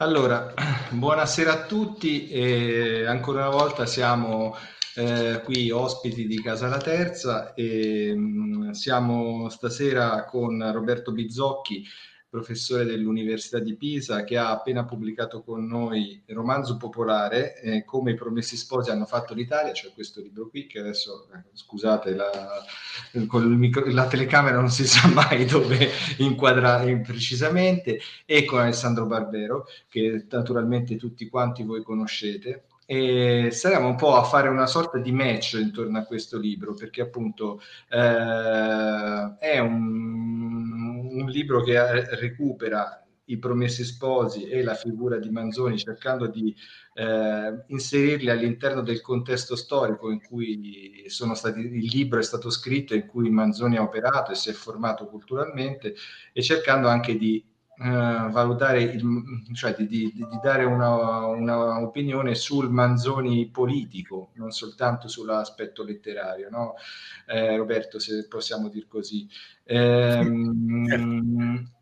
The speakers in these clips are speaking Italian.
Allora, buonasera a tutti e ancora una volta siamo eh, qui ospiti di Casa La Terza e mh, siamo stasera con Roberto Bizzocchi, professore dell'Università di Pisa, che ha appena pubblicato con noi il romanzo popolare eh, Come i promessi sposi hanno fatto l'Italia, cioè questo libro qui che adesso, eh, scusate, la, micro, la, telecamera non si sa mai dove inquadrare precisamente, e con Alessandro Barbero, che naturalmente tutti quanti voi conoscete e saremo un po' a fare una sorta di match intorno a questo libro perché appunto eh, è un, un, libro che recupera i promessi sposi e la figura di Manzoni cercando di eh, inserirli all'interno del contesto storico in cui stati, il libro è stato scritto, in cui Manzoni ha operato e si è formato culturalmente e cercando anche di eh, valutare, il, cioè di, di, di dare una, una, opinione sul Manzoni politico, non soltanto sull'aspetto letterario, no? eh, Roberto, se possiamo dir così. Eh,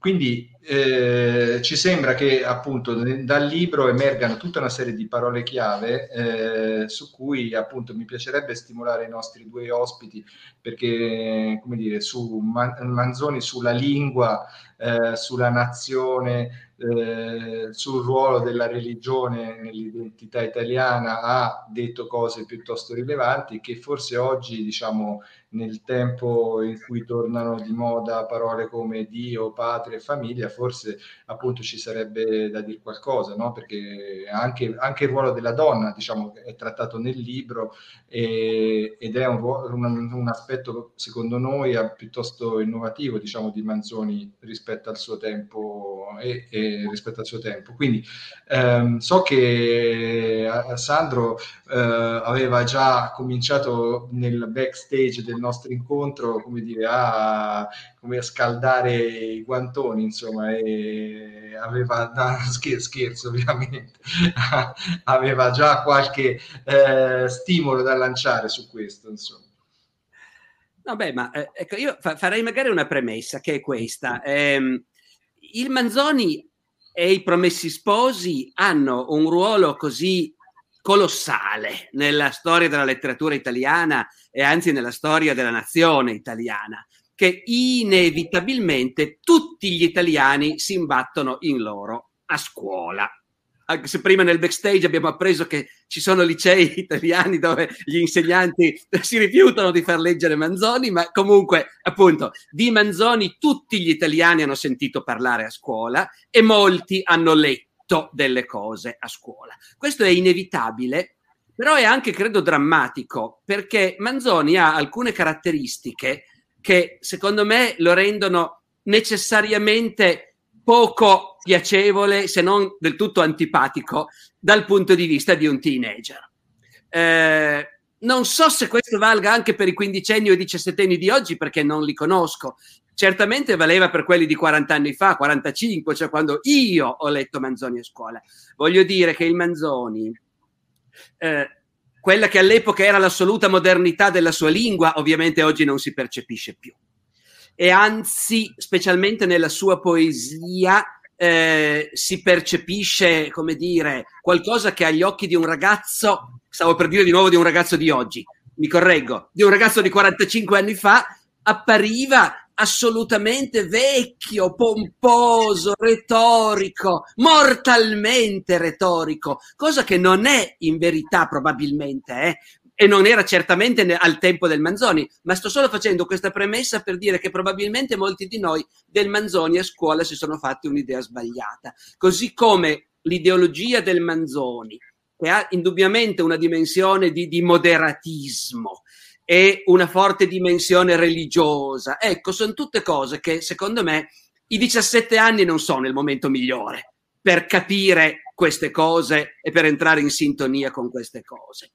quindi eh, ci sembra che appunto dal libro emergano tutta una serie di parole chiave eh, su cui appunto mi piacerebbe stimolare i nostri due ospiti perché come dire su Manzoni sulla lingua eh, sulla nazione eh, sul ruolo della religione nell'identità italiana ha detto cose piuttosto rilevanti che forse oggi, diciamo, nel tempo in cui tornano di moda parole come Dio, patria e famiglia, forse appunto ci sarebbe da dire qualcosa, no? perché anche, anche, il ruolo della donna, diciamo, è trattato nel libro e, ed è un, un, un, aspetto, secondo noi, piuttosto innovativo, diciamo, di Manzoni rispetto al suo tempo e, e rispetto al suo tempo. Quindi ehm, so che eh, Sandro eh, aveva già cominciato nel backstage del nostro incontro, come dire, a, come a scaldare i guantoni, insomma, e aveva, da, scherzo, scherzo ovviamente, aveva già qualche eh, stimolo da lanciare su questo, insomma. Vabbè, ma eh, ecco, io fa- farei magari una premessa che è questa. Eh, il Manzoni e i promessi sposi hanno un ruolo così colossale nella storia della letteratura italiana e anzi nella storia della nazione italiana, che inevitabilmente tutti gli italiani si imbattono in loro a scuola anche se prima nel backstage abbiamo appreso che ci sono licei italiani dove gli insegnanti si rifiutano di far leggere Manzoni, ma comunque, appunto, di Manzoni tutti gli italiani hanno sentito parlare a scuola e molti hanno letto delle cose a scuola. Questo è inevitabile, però è anche, credo, drammatico, perché Manzoni ha alcune caratteristiche che, secondo me, lo rendono necessariamente poco piacevole, se non del tutto antipatico, dal punto di vista di un teenager. Eh, non so se questo valga anche per i quindicenni o i diciassettenni di oggi, perché non li conosco. Certamente valeva per quelli di 40 anni fa, 45, cioè quando io ho letto Manzoni a scuola. Voglio dire che il Manzoni, eh, quella che all'epoca era l'assoluta modernità della sua lingua, ovviamente oggi non si percepisce più e anzi, specialmente nella sua poesia, eh, si percepisce, come dire, qualcosa che agli occhi di un ragazzo, stavo per dire di nuovo di un ragazzo di oggi, mi correggo, di un ragazzo di 45 anni fa, appariva assolutamente vecchio, pomposo, retorico, mortalmente retorico, cosa che non è in verità probabilmente, eh, e non era certamente al tempo del Manzoni, ma sto solo facendo questa premessa per dire che probabilmente molti di noi del Manzoni a scuola si sono fatti un'idea sbagliata, così come l'ideologia del Manzoni, che ha indubbiamente una dimensione di, di moderatismo e una forte dimensione religiosa, ecco, sono tutte cose che secondo me i 17 anni non sono il momento migliore per capire queste cose e per entrare in sintonia con queste cose.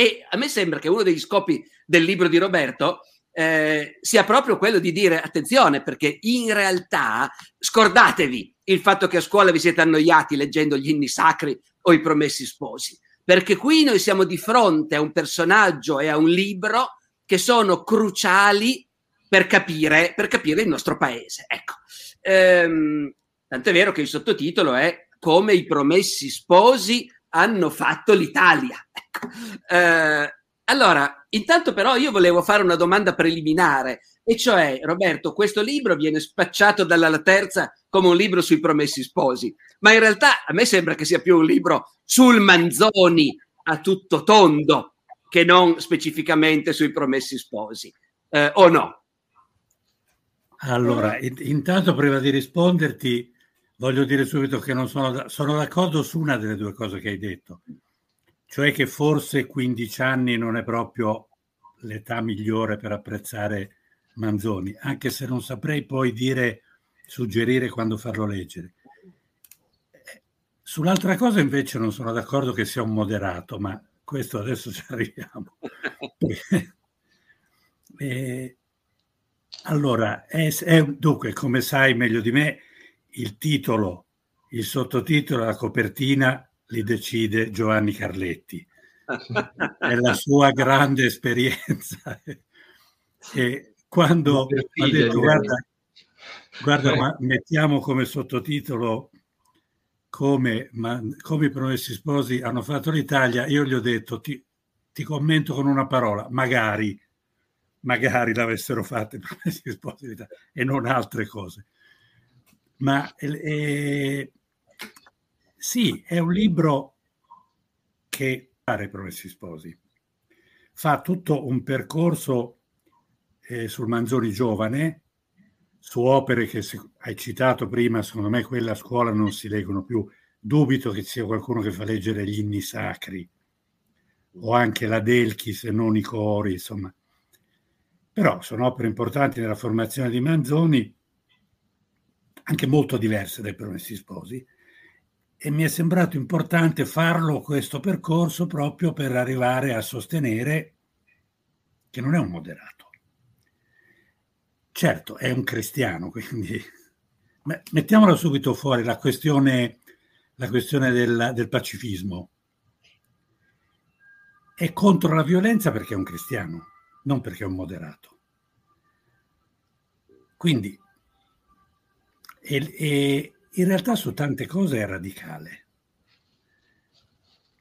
E a me sembra che uno degli scopi del libro di Roberto eh, sia proprio quello di dire attenzione perché in realtà scordatevi il fatto che a scuola vi siete annoiati leggendo gli inni sacri o i promessi sposi, perché qui noi siamo di fronte a un personaggio e a un libro che sono cruciali per capire, per capire il nostro paese. Ecco. Ehm, tant'è vero che il sottotitolo è come i promessi sposi hanno fatto l'Italia. Eh, allora, intanto però io volevo fare una domanda preliminare, e cioè, Roberto, questo libro viene spacciato dalla terza come un libro sui promessi sposi, ma in realtà a me sembra che sia più un libro sul Manzoni a tutto tondo che non specificamente sui promessi sposi, eh, o no? Allora, intanto prima di risponderti, voglio dire subito che non sono, sono d'accordo su una delle due cose che hai detto cioè che forse 15 anni non è proprio l'età migliore per apprezzare Manzoni, anche se non saprei poi dire, suggerire quando farlo leggere. Sull'altra cosa invece non sono d'accordo che sia un moderato, ma questo adesso ci arriviamo. e, allora, è, è, dunque, come sai meglio di me, il titolo, il sottotitolo, la copertina li decide Giovanni Carletti. È la sua grande esperienza. e quando ha detto guarda, guarda ma mettiamo come sottotitolo come, ma, come i promessi sposi hanno fatto l'Italia, io gli ho detto ti, ti commento con una parola, magari, magari l'avessero fatto i promessi sposi e non altre cose. Ma eh, sì, è un libro che pare Promessi Sposi. Fa tutto un percorso eh, sul Manzoni giovane, su opere che hai citato prima, secondo me quelle a scuola non si leggono più. Dubito che ci sia qualcuno che fa leggere gli inni sacri o anche la Delchi se non i cori, insomma. Però sono opere importanti nella formazione di Manzoni, anche molto diverse dai Promessi Sposi, e mi è sembrato importante farlo questo percorso proprio per arrivare a sostenere che non è un moderato. Certo, è un cristiano, quindi mettiamola subito fuori la questione, la questione del, del pacifismo. È contro la violenza perché è un cristiano, non perché è un moderato. Quindi, e, e, in realtà su tante cose è radicale.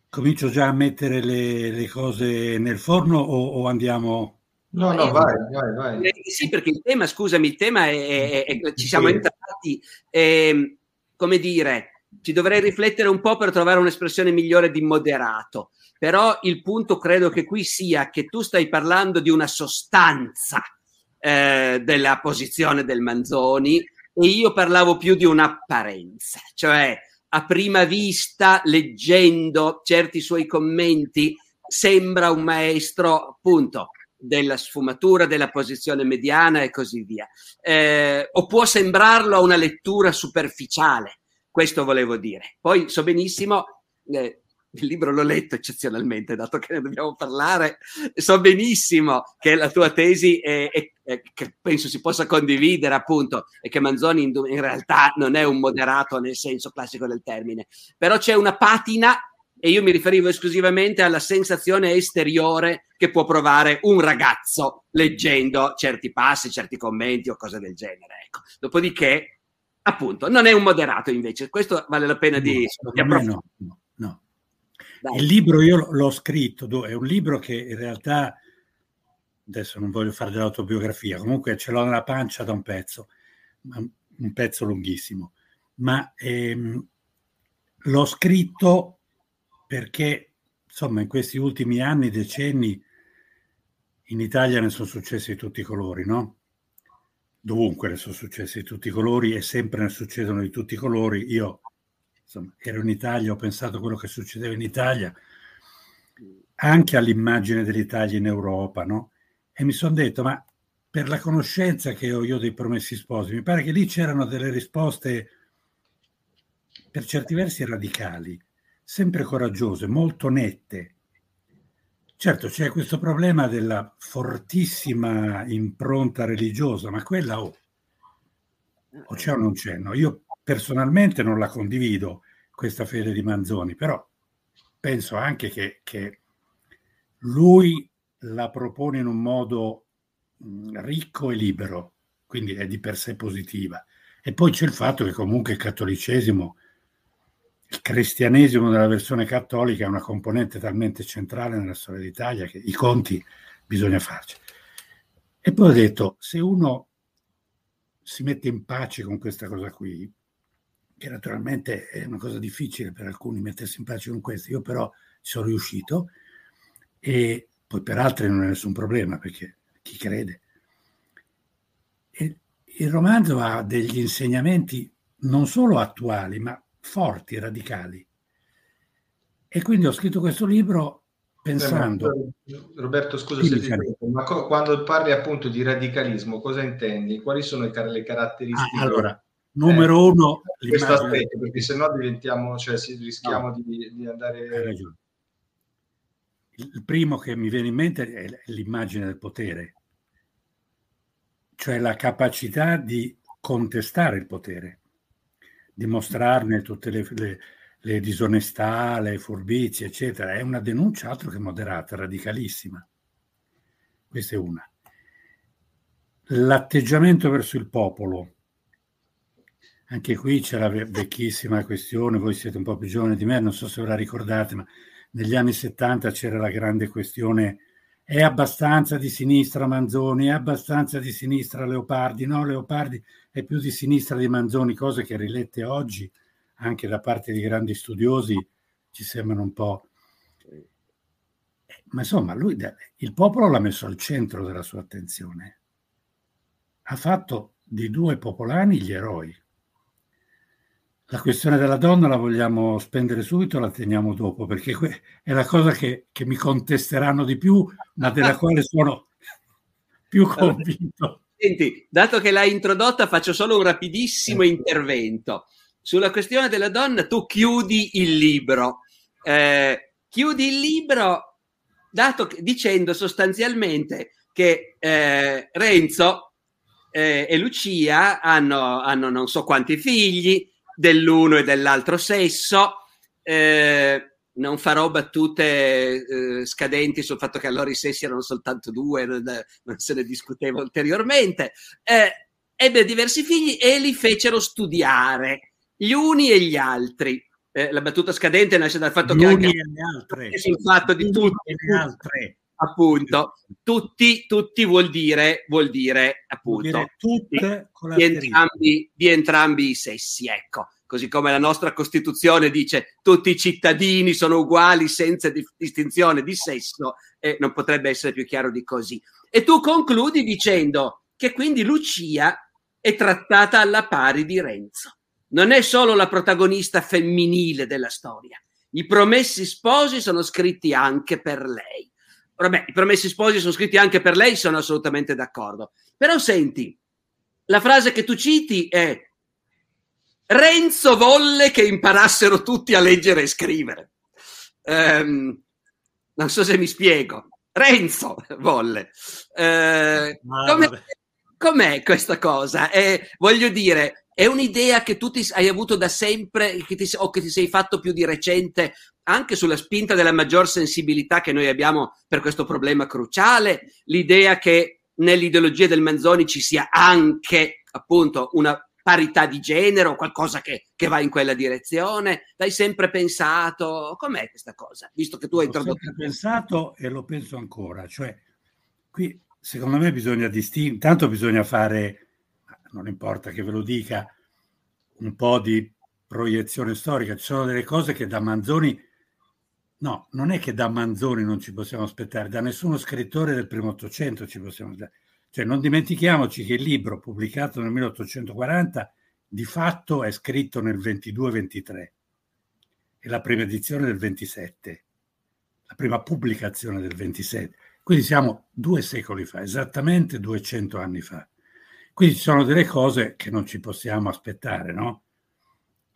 Comincio già a mettere le, le cose nel forno o, o andiamo... No, no, vai, vai, vai. Sì, perché il tema, scusami, il tema è, è, è ci siamo sì. entrati, eh, come dire, ci dovrei riflettere un po' per trovare un'espressione migliore di moderato, però il punto credo che qui sia che tu stai parlando di una sostanza eh, della posizione del Manzoni, e io parlavo più di un'apparenza, cioè a prima vista, leggendo certi suoi commenti, sembra un maestro appunto della sfumatura, della posizione mediana e così via. Eh, o può sembrarlo a una lettura superficiale, questo volevo dire. Poi so benissimo, eh, il libro l'ho letto eccezionalmente, dato che ne dobbiamo parlare, so benissimo che la tua tesi è, è, è, che penso si possa condividere appunto e che Manzoni in, in, realtà non è un moderato nel senso classico del termine, però c'è una patina e io mi riferivo esclusivamente alla sensazione esteriore che può provare un ragazzo leggendo certi passi, certi commenti o cose del genere. Ecco. Dopodiché, appunto, non è un moderato invece, questo vale la pena di, no, di approfondire. No, no. Il libro io l'ho scritto, è un libro che in realtà, adesso non voglio fare dell'autobiografia, comunque ce l'ho nella pancia da un pezzo, un pezzo lunghissimo, ma ehm, l'ho scritto perché, insomma, in questi ultimi anni, decenni, in Italia ne sono successi di tutti i colori, no? Dovunque ne sono successi di tutti i colori e sempre ne succedono di tutti i colori. Io insomma, ero in Italia, ho pensato a quello che succedeva in Italia, anche all'immagine dell'Italia in Europa, no? E mi sono detto, ma per la conoscenza che ho io dei promessi sposi, mi pare che lì c'erano delle risposte per certi versi radicali, sempre coraggiose, molto nette. Certo, c'è questo problema della fortissima impronta religiosa, ma quella oh, o c'è o non c'è? No? Io personalmente non la condivido questa fede di Manzoni, però penso anche che, che lui la propone in un modo ricco e libero, quindi è di per sé positiva. E poi c'è il fatto che comunque il cattolicesimo il cristianesimo della versione cattolica è una componente talmente centrale nella storia d'Italia che i conti bisogna farci. E poi ho detto, se uno si mette in pace con questa cosa qui, che naturalmente è una cosa difficile per alcuni mettersi in pace con questo, io però ci sono riuscito e poi per altri non è nessun problema perché chi crede. E il romanzo ha degli insegnamenti non solo attuali, ma forti, radicali. E quindi ho scritto questo libro pensando... Roberto, scusa se ti dico, ma quando parli appunto di radicalismo, cosa intendi? Quali sono le, car- le caratteristiche? Ah, allora, numero eh, uno... Questo aspetto, perché sennò diventiamo, cioè rischiamo no, di, di andare... Hai ragione. Il primo che mi viene in mente è l'immagine del potere, cioè la capacità di contestare il potere, di mostrarne tutte le, le, le disonestà, le furbizie, eccetera. È una denuncia altro che moderata, radicalissima. Questa è una. L'atteggiamento verso il popolo. Anche qui c'è la vecchissima questione, voi siete un po' più giovani di me, non so se ve la ricordate, ma negli anni 70 c'era la grande questione è abbastanza di sinistra Manzoni, è abbastanza di sinistra Leopardi, no Leopardi è più di sinistra di Manzoni, cose che rilette oggi anche da parte di grandi studiosi ci sembrano un po'... Ma insomma, lui, il popolo l'ha messo al centro della sua attenzione. Ha fatto di due popolani gli eroi. La questione della donna la vogliamo spendere subito, la teniamo dopo, perché è la cosa che, che mi contesteranno di più, ma della quale sono più convinto. Senti, dato che l'hai introdotta, faccio solo un rapidissimo intervento. Sulla questione della donna, tu chiudi il libro. Eh, chiudi il libro dato, dicendo sostanzialmente che eh, Renzo eh, e Lucia hanno, hanno non so quanti figli, dell'uno e dell'altro sesso. Eh, non farò battute eh, scadenti sul fatto che allora i sessi erano soltanto due, non, non se ne discuteva ulteriormente. Eh, ebbe diversi figli e li fecero studiare, gli uni e gli altri. Eh, la battuta scadente nasce dal fatto gli che anche il fatto di tutti, le altre. Appunto, tutti, tutti vuol dire, vuol dire appunto vuol dire tutte di, di, entrambi, di entrambi i sessi, ecco così come la nostra Costituzione dice tutti i cittadini sono uguali senza di- distinzione di sesso, e non potrebbe essere più chiaro di così. E tu concludi dicendo che quindi Lucia è trattata alla pari di Renzo. Non è solo la protagonista femminile della storia. I promessi sposi sono scritti anche per lei. Vabbè, i promessi sposi sono scritti anche per lei, sono assolutamente d'accordo. Però senti, la frase che tu citi è Renzo volle che imparassero tutti a leggere e scrivere. Um, non so se mi spiego. Renzo volle. Uh, com'è, com'è, questa cosa? Eh, voglio dire, è un'idea che tu hai avuto da sempre che ti, o che ti sei fatto più di recente anche sulla spinta della maggior sensibilità che noi abbiamo per questo problema cruciale, l'idea che nell'ideologia del Manzoni ci sia anche appunto una parità di genere o qualcosa che, che, va in quella direzione? L'hai sempre pensato? Com'è questa cosa? Visto che tu hai introdotto... L'ho sempre pensato e lo penso ancora. Cioè, qui secondo me bisogna distinguere, tanto bisogna fare, non importa che ve lo dica, un po' di proiezione storica. Ci sono delle cose che da Manzoni... No, non è che da Manzoni non ci possiamo aspettare, da nessuno scrittore del primo Ottocento ci possiamo aspettare cioè, non dimentichiamoci che il libro pubblicato nel 1840 di fatto è scritto nel 22-23 e la prima edizione del 27, la prima pubblicazione del 27. Quindi siamo due secoli fa, esattamente 200 anni fa. Quindi ci sono delle cose che non ci possiamo aspettare, no?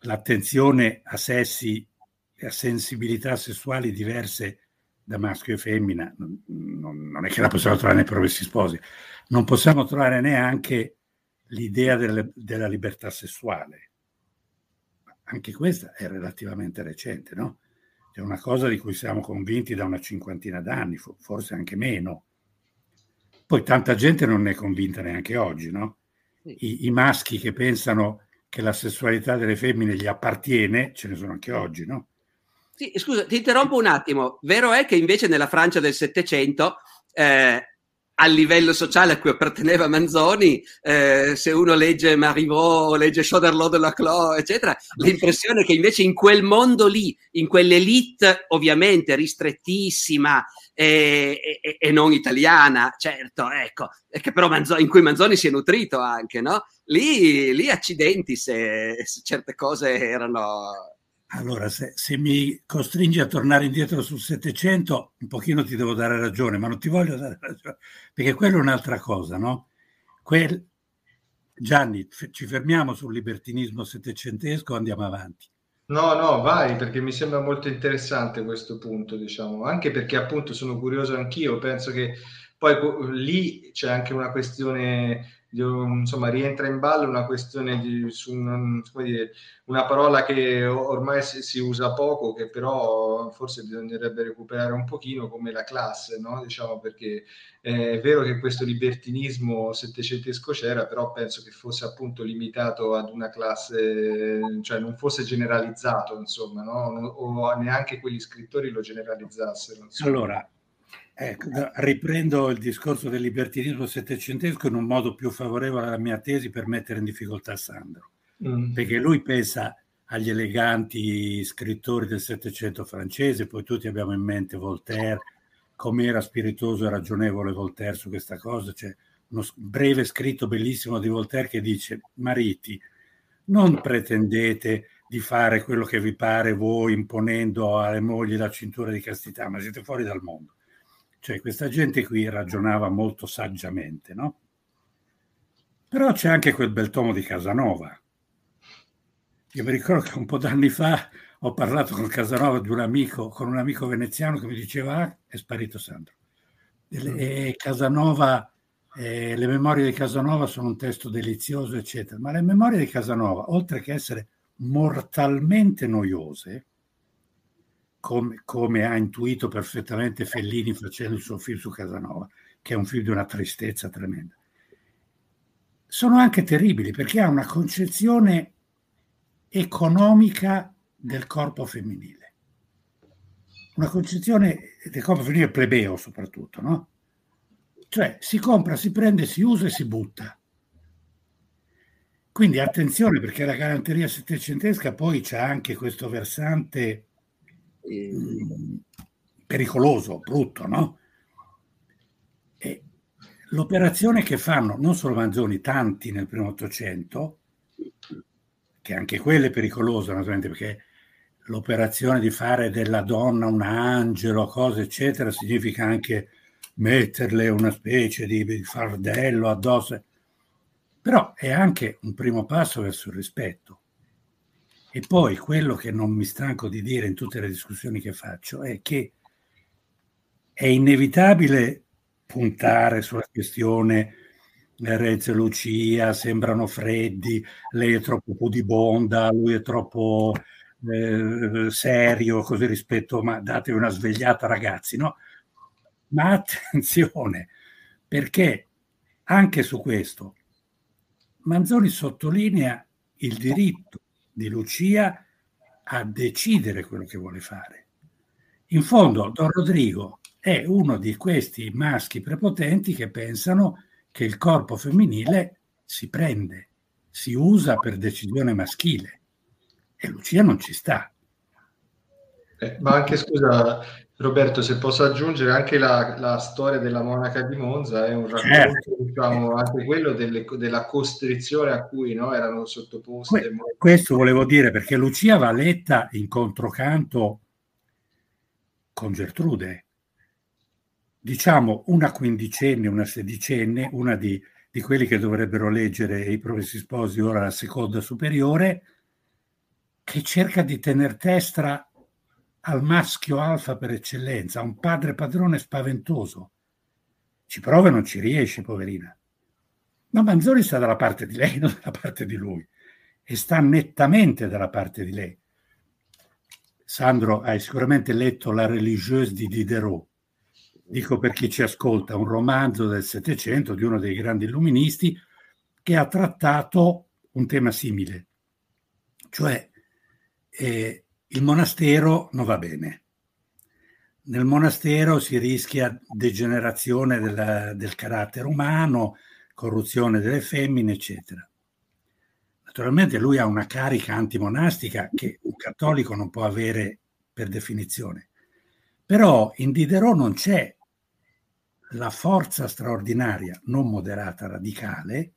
L'attenzione a sessi e a sensibilità sessuali diverse da maschio e femmina, non, non, è che la possiamo trovare nei progressi sposi, non possiamo trovare neanche l'idea delle, della libertà sessuale. Anche questa è relativamente recente, no? È una cosa di cui siamo convinti da una cinquantina d'anni, forse anche meno. Poi tanta gente non ne è convinta neanche oggi, no? I, i maschi che pensano che la sessualità delle femmine gli appartiene, ce ne sono anche oggi, no? Sì, scusa, ti interrompo un attimo. Vero è che invece nella Francia del Settecento eh, al livello sociale a cui apparteneva Manzoni, eh, se uno legge Marivaux, legge Choderlos de la Clos, eccetera, l'impressione è che invece in quel mondo lì, in quell'elite ovviamente ristrettissima e, e, e non italiana, certo, ecco, che però Manzoni, in cui Manzoni si è nutrito anche, no? Lì, lì accidenti se, se certe cose erano allora, se, se, mi costringi a tornare indietro sul Settecento, un pochino ti devo dare ragione, ma non ti voglio dare ragione, perché quello è un'altra cosa, no? Quel... Gianni, f- ci fermiamo sul libertinismo settecentesco andiamo avanti? No, no, vai, perché mi sembra molto interessante questo punto, diciamo, anche perché appunto sono curioso anch'io, penso che poi lì c'è anche una questione insomma, rientra in ballo una questione di su un, dire, una parola che ormai si, si, usa poco, che però forse bisognerebbe recuperare un pochino come la classe, no? diciamo, perché è vero che questo libertinismo settecentesco c'era, però penso che fosse appunto limitato ad una classe, cioè non fosse generalizzato, insomma, no? o neanche quegli scrittori lo generalizzassero. Insomma. Allora, Ecco, riprendo il discorso del libertinismo settecentesco in un modo più favorevole alla mia tesi per mettere in difficoltà Sandro, mm. perché lui pensa agli eleganti scrittori del Settecento francese, poi tutti abbiamo in mente Voltaire, com'era spiritoso e ragionevole Voltaire su questa cosa, c'è uno breve scritto bellissimo di Voltaire che dice, mariti, non pretendete di fare quello che vi pare voi imponendo alle mogli la cintura di castità, ma siete fuori dal mondo cioè questa gente qui ragionava molto saggiamente, no? Però c'è anche quel bel tomo di Casanova. Io mi ricordo che un po' d'anni fa ho parlato con Casanova di un amico, con un amico veneziano che mi diceva ah, è sparito Sandro. E, Casanova, eh, le memorie di Casanova sono un testo delizioso, eccetera. Ma le memorie di Casanova, oltre che essere mortalmente noiose, come, come, ha intuito perfettamente Fellini facendo il suo film su Casanova, che è un film di una tristezza tremenda. Sono anche terribili perché ha una concezione economica del corpo femminile. Una concezione del corpo femminile plebeo soprattutto, no? Cioè si compra, si prende, si usa e si butta. Quindi attenzione perché la galanteria settecentesca poi c'è anche questo versante pericoloso, brutto, no? E l'operazione che fanno non solo Manzoni, tanti nel primo Ottocento, che anche quella è pericolosa naturalmente perché l'operazione di fare della donna un angelo, cose eccetera, significa anche metterle una specie di fardello addosso. Però è anche un primo passo verso il rispetto. E poi quello che non mi stanco di dire in tutte le discussioni che faccio è che è inevitabile puntare sulla questione Renzo e Lucia sembrano freddi, lei è troppo pudibonda, lui è troppo eh, serio, così rispetto, ma date una svegliata ragazzi, no? Ma attenzione, perché anche su questo Manzoni sottolinea il diritto di Lucia a decidere quello che vuole fare. In fondo, Don Rodrigo è uno di questi maschi prepotenti che pensano che il corpo femminile si prende, si usa per decisione maschile. E Lucia non ci sta. Eh, ma anche scusa, Roberto, se posso aggiungere anche la, la, storia della monaca di Monza, è un racconto, certo. diciamo, anche quello delle, della costrizione a cui no, erano sottoposte. Que- questo volevo dire perché Lucia va letta in controcanto con Gertrude, diciamo una quindicenne, una sedicenne, una di, di quelli che dovrebbero leggere i professi sposi ora la seconda superiore, che cerca di tener testa al maschio alfa per eccellenza, a un padre padrone spaventoso. Ci prova e non ci riesce, poverina. Ma Manzoni sta dalla parte di lei, non dalla parte di lui. E sta nettamente dalla parte di lei. Sandro, hai sicuramente letto La religieuse di Diderot. Dico per chi ci ascolta, un romanzo del Settecento di uno dei grandi illuministi che ha trattato un tema simile, Cioè, eh, il monastero non va bene. Nel monastero si rischia degenerazione della, del carattere umano, corruzione delle femmine, eccetera. Naturalmente lui ha una carica antimonastica che un cattolico non può avere per definizione. Però in Diderot non c'è la forza straordinaria, non moderata, radicale,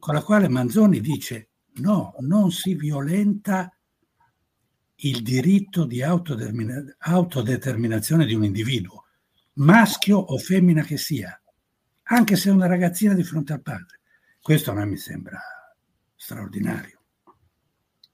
con la quale Manzoni dice no, non si violenta il diritto di autodetermina- autodeterminazione di un individuo, maschio o femmina che sia, anche se è una ragazzina di fronte al padre. Questo a me mi sembra straordinario.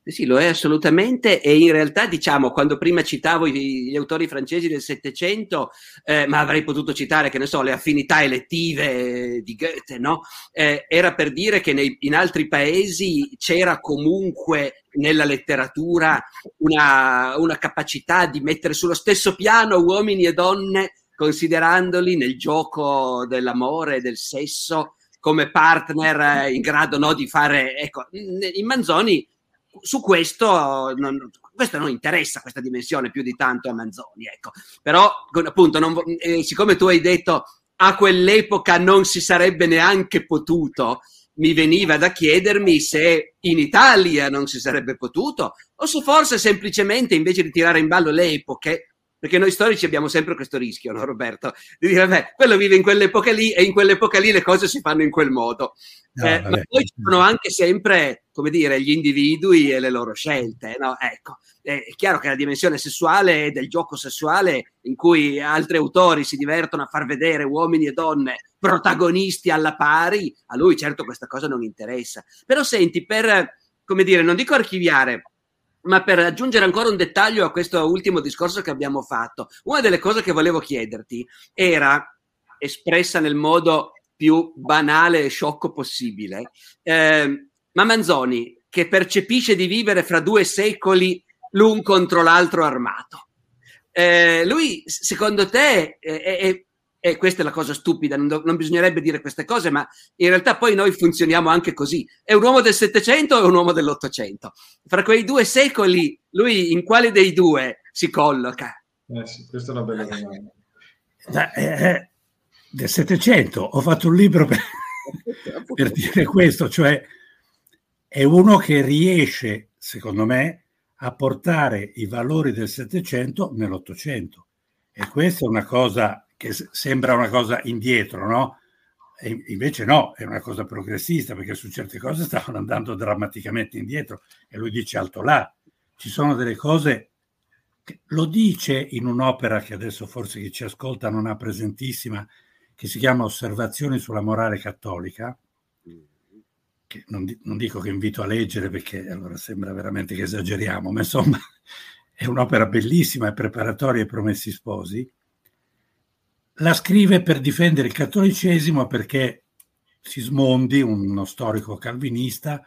Sì, lo è assolutamente e in realtà diciamo quando prima citavo gli, autori francesi del Settecento, eh, ma avrei potuto citare, che ne so, le affinità elettive di Goethe, no? Eh, era per dire che nei, in altri paesi c'era comunque nella letteratura una, una capacità di mettere sullo stesso piano uomini e donne considerandoli nel gioco dell'amore e del sesso come partner eh, in grado no, di fare, ecco, in Manzoni su questo non, questo non interessa questa dimensione più di tanto a Manzoni, ecco. Però appunto, non, eh, siccome tu hai detto a quell'epoca non si sarebbe neanche potuto, mi veniva da chiedermi se in Italia non si sarebbe potuto o se forse semplicemente invece di tirare in ballo le epoche perché noi storici abbiamo sempre questo rischio, no, Roberto? Di dire, beh, quello vive in quell'epoca lì e in quell'epoca lì le cose si fanno in quel modo. No, eh, ma poi ci sono anche sempre, come dire, gli individui e le loro scelte, no? Ecco, è chiaro che la dimensione sessuale del gioco sessuale in cui altri autori si divertono a far vedere uomini e donne protagonisti alla pari, a lui certo questa cosa non interessa. Però senti, per, come dire, non dico archiviare, ma per aggiungere ancora un dettaglio a questo ultimo discorso che abbiamo fatto, una delle cose che volevo chiederti era espressa nel modo più banale e sciocco possibile. Eh, ma Manzoni, che percepisce di vivere fra due secoli l'un contro l'altro armato, eh, lui, secondo te, è, è, e questa è la cosa stupida, non, do, non, bisognerebbe dire queste cose, ma in realtà poi noi funzioniamo anche così. È un uomo del Settecento o un uomo dell'Ottocento? Fra quei due secoli, lui in quale dei due si colloca? Eh sì, questa è una bella domanda. Da, eh, eh del Settecento ho fatto un libro per, per dire questo, cioè è uno che riesce, secondo me, a portare i valori del Settecento nell'Ottocento. E questa è una cosa che sembra una cosa indietro, no? E invece no, è una cosa progressista perché su certe cose stavano andando drammaticamente indietro e lui dice alto là. Ci sono delle cose che lo dice in un'opera che adesso forse chi ci ascolta non ha presentissima, che si chiama Osservazioni sulla morale cattolica, che non, non dico che invito a leggere perché allora sembra veramente che esageriamo, ma insomma è un'opera bellissima, è preparatoria ai promessi sposi la scrive per difendere il cattolicesimo perché Sismondi, uno storico calvinista,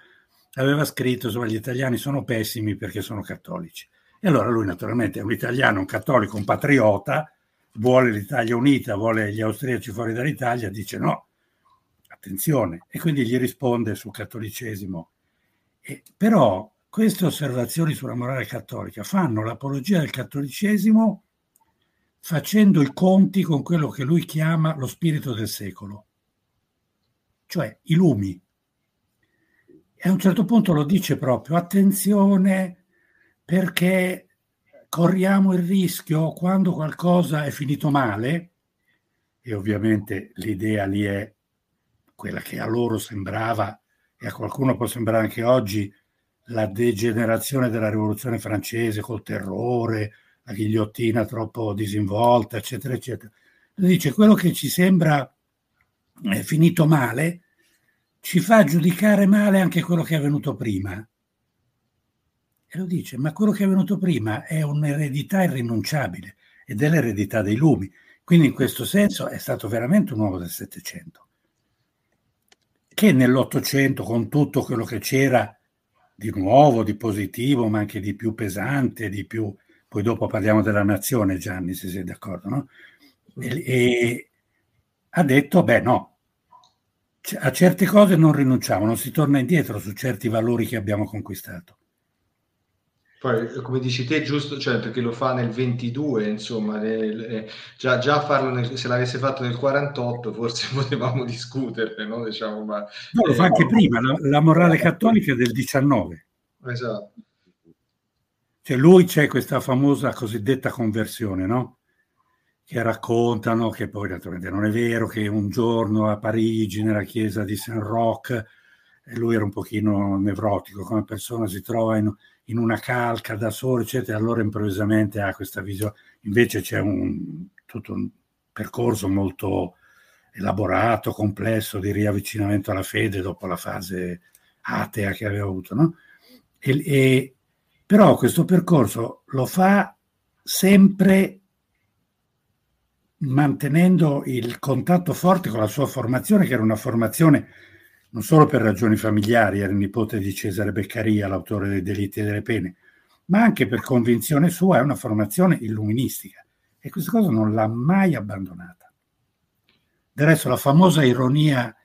aveva scritto insomma gli italiani sono pessimi perché sono cattolici. E allora lui naturalmente è un italiano, un cattolico, un patriota, vuole l'Italia unita, vuole gli austriaci fuori dall'Italia, dice no, attenzione, e quindi gli risponde sul cattolicesimo. E, però queste osservazioni sulla morale cattolica fanno l'apologia del cattolicesimo facendo i conti con quello che lui chiama lo spirito del secolo, cioè i lumi. E a un certo punto lo dice proprio, attenzione perché corriamo il rischio quando qualcosa è finito male, e ovviamente l'idea lì è quella che a loro sembrava, e a qualcuno può sembrare anche oggi, la degenerazione della rivoluzione francese col terrore, ghigliottina troppo disinvolta, eccetera, eccetera. Dice quello che ci sembra è finito male ci fa giudicare male anche quello che è venuto prima. E lo dice, ma quello che è venuto prima è un'eredità irrinunciabile ed è l'eredità dei lumi. Quindi in questo senso è stato veramente un uomo del Settecento, che nell'Ottocento, con tutto quello che c'era di nuovo, di positivo, ma anche di più pesante, di più poi dopo parliamo della nazione, Gianni, se sei d'accordo, no? E, e ha detto, beh no, a certe cose non rinunciamo, non si torna indietro su certi valori che abbiamo conquistato. Poi, come dici te, giusto, cioè, perché lo fa nel 22, insomma, le, le, già, già farlo nel, se l'avesse fatto nel 48 forse potevamo discutere, no? Diciamo, ma, no, lo fa anche prima, la, la, morale cattolica del 19. Esatto. Cioè lui c'è questa famosa cosiddetta conversione, no? Che raccontano che poi naturalmente non è vero, che un giorno a Parigi, nella chiesa di Saint Roch, lui era un pochino nevrotico come persona, si trova in in una calca da solo, eccetera, allora improvvisamente ha questa visione. Invece c'è un, tutto un percorso molto elaborato, complesso di riavvicinamento alla fede dopo la fase atea che aveva avuto. No? E, e, però questo percorso lo fa sempre mantenendo il contatto forte con la sua formazione, che era una formazione non solo per ragioni familiari, era il nipote di Cesare Beccaria, l'autore dei delitti e delle pene, ma anche per convinzione sua è una formazione illuministica e questa cosa non l'ha mai abbandonata. Del resto la famosa ironia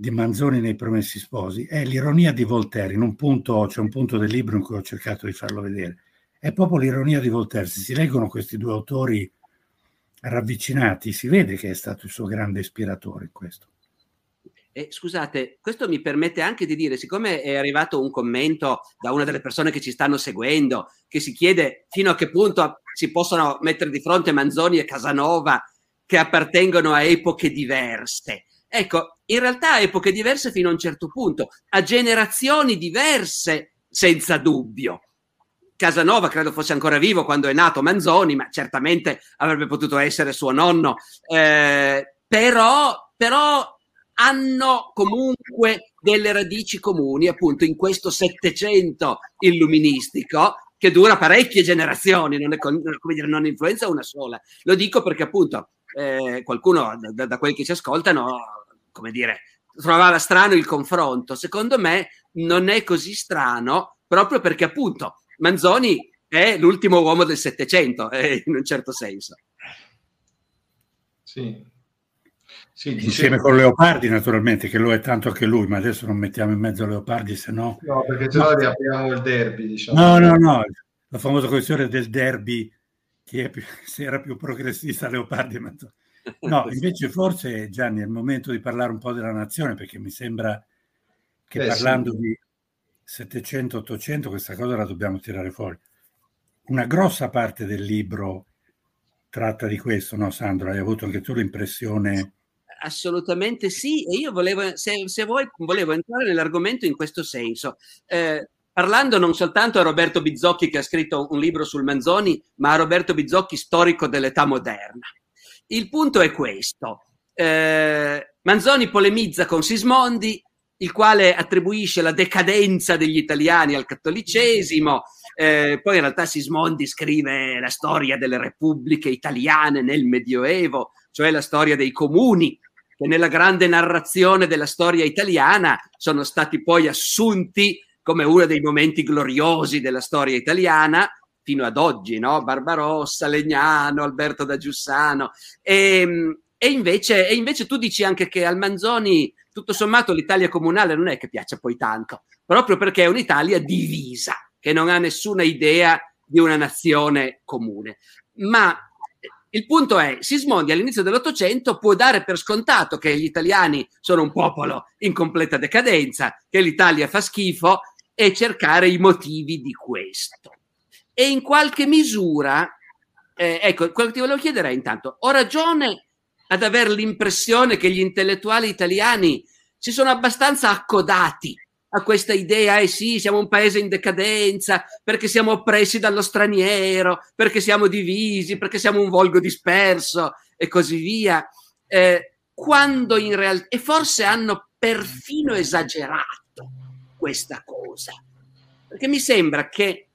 di Manzoni nei Promessi Sposi è l'ironia di Voltaire, in un punto, c'è un punto del libro in cui ho cercato di farlo vedere, è proprio l'ironia di Voltaire, se si leggono questi due autori ravvicinati si vede che è stato il suo grande ispiratore in questo. E scusate, questo mi permette anche di dire, siccome è arrivato un commento da una delle persone che ci stanno seguendo, che si chiede fino a che punto si possono mettere di fronte Manzoni e Casanova che appartengono a epoche diverse. Ecco, in realtà a epoche diverse fino a un certo punto, a generazioni diverse senza dubbio. Casanova credo fosse ancora vivo quando è nato Manzoni, ma certamente avrebbe potuto essere suo nonno. Eh, però, però hanno comunque delle radici comuni, appunto, in questo Settecento illuministico che dura parecchie generazioni, non, è, come dire, non influenza una sola. Lo dico perché, appunto, eh, qualcuno da, da quelli che ci ascoltano, come dire, trovava strano il confronto. Secondo me non è così strano, proprio perché, appunto, Manzoni è l'ultimo uomo del Settecento, eh, in un certo senso. Sì, sì, Insieme con Leopardi, naturalmente, che lo è tanto anche lui, ma adesso non mettiamo in mezzo Leopardi, se no. No, perché sennò no. riapriamo il derby, diciamo. No, no, no, la famosa questione del derby, chi più, se era più progressista Leopardi. Ma... No, invece forse Gianni è il momento di parlare un po' della nazione, perché mi sembra che eh, parlando sì. di 700-800 questa cosa la dobbiamo tirare fuori. Una grossa parte del libro tratta di questo, no Sandro? Hai avuto anche tu l'impressione assolutamente sì, e io volevo, se, se vuoi, volevo entrare nell'argomento in questo senso. Eh, parlando non soltanto a Roberto Bizzocchi che ha scritto un libro sul Manzoni, ma a Roberto Bizzocchi storico dell'età moderna. Il punto è questo. Eh, Manzoni polemizza con Sismondi, il quale attribuisce la decadenza degli italiani al cattolicesimo, eh, poi in realtà Sismondi scrive la storia delle repubbliche italiane nel Medioevo, cioè la storia dei comuni, che nella grande narrazione della storia italiana sono stati poi assunti come uno dei momenti gloriosi della storia italiana fino ad oggi, no? Barbarossa, Legnano, Alberto da Giussano. E, ehm, e, invece, e invece tu dici anche che al Manzoni, tutto sommato, l'Italia comunale non è che piaccia poi tanto, proprio perché è un'Italia divisa, che non ha nessuna idea di una nazione comune. Ma il punto è, Sismondi all'inizio dell'Ottocento può dare per scontato che gli italiani sono un popolo in completa decadenza, che l'Italia fa schifo e cercare i motivi di questo. E in qualche misura, eh, ecco, quello che ti volevo chiedere è intanto, ho ragione ad avere l'impressione che gli intellettuali italiani si sono abbastanza accodati a questa idea, eh sì, siamo un paese in decadenza, perché siamo oppressi dallo straniero, perché siamo divisi, perché siamo un volgo disperso e così via, eh, quando in realtà, e forse hanno perfino esagerato questa cosa, perché mi sembra che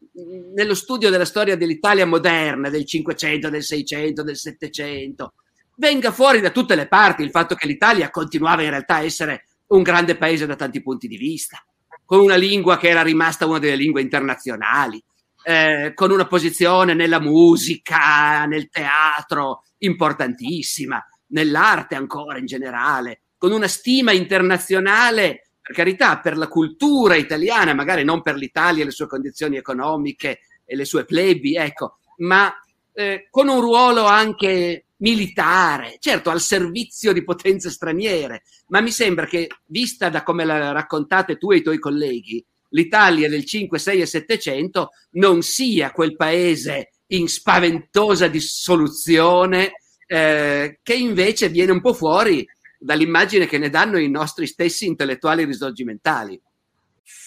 nello studio della storia dell'Italia moderna, del 500, del 600, del 700, venga fuori da tutte le parti il fatto che l'Italia continuava in realtà a essere un grande paese da tanti punti di vista, con una lingua che era rimasta una delle lingue internazionali, eh, con una posizione nella musica, nel teatro importantissima, nell'arte ancora in generale, con una stima internazionale per carità, per la cultura italiana, magari non per l'Italia le sue condizioni economiche e le sue plebi, ecco, ma eh, con un ruolo anche militare, certo al servizio di potenze straniere, ma mi sembra che, vista da come la raccontate tu e i tuoi colleghi, l'Italia del 5, 6 e 700 non sia quel paese in spaventosa dissoluzione eh, che invece viene un po' fuori dall'immagine che ne danno i nostri stessi intellettuali risorgimentali.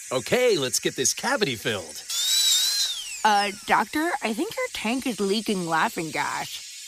Ok, let's get this cavity filled. Uh, doctor, I think your tank is leaking laughing gas.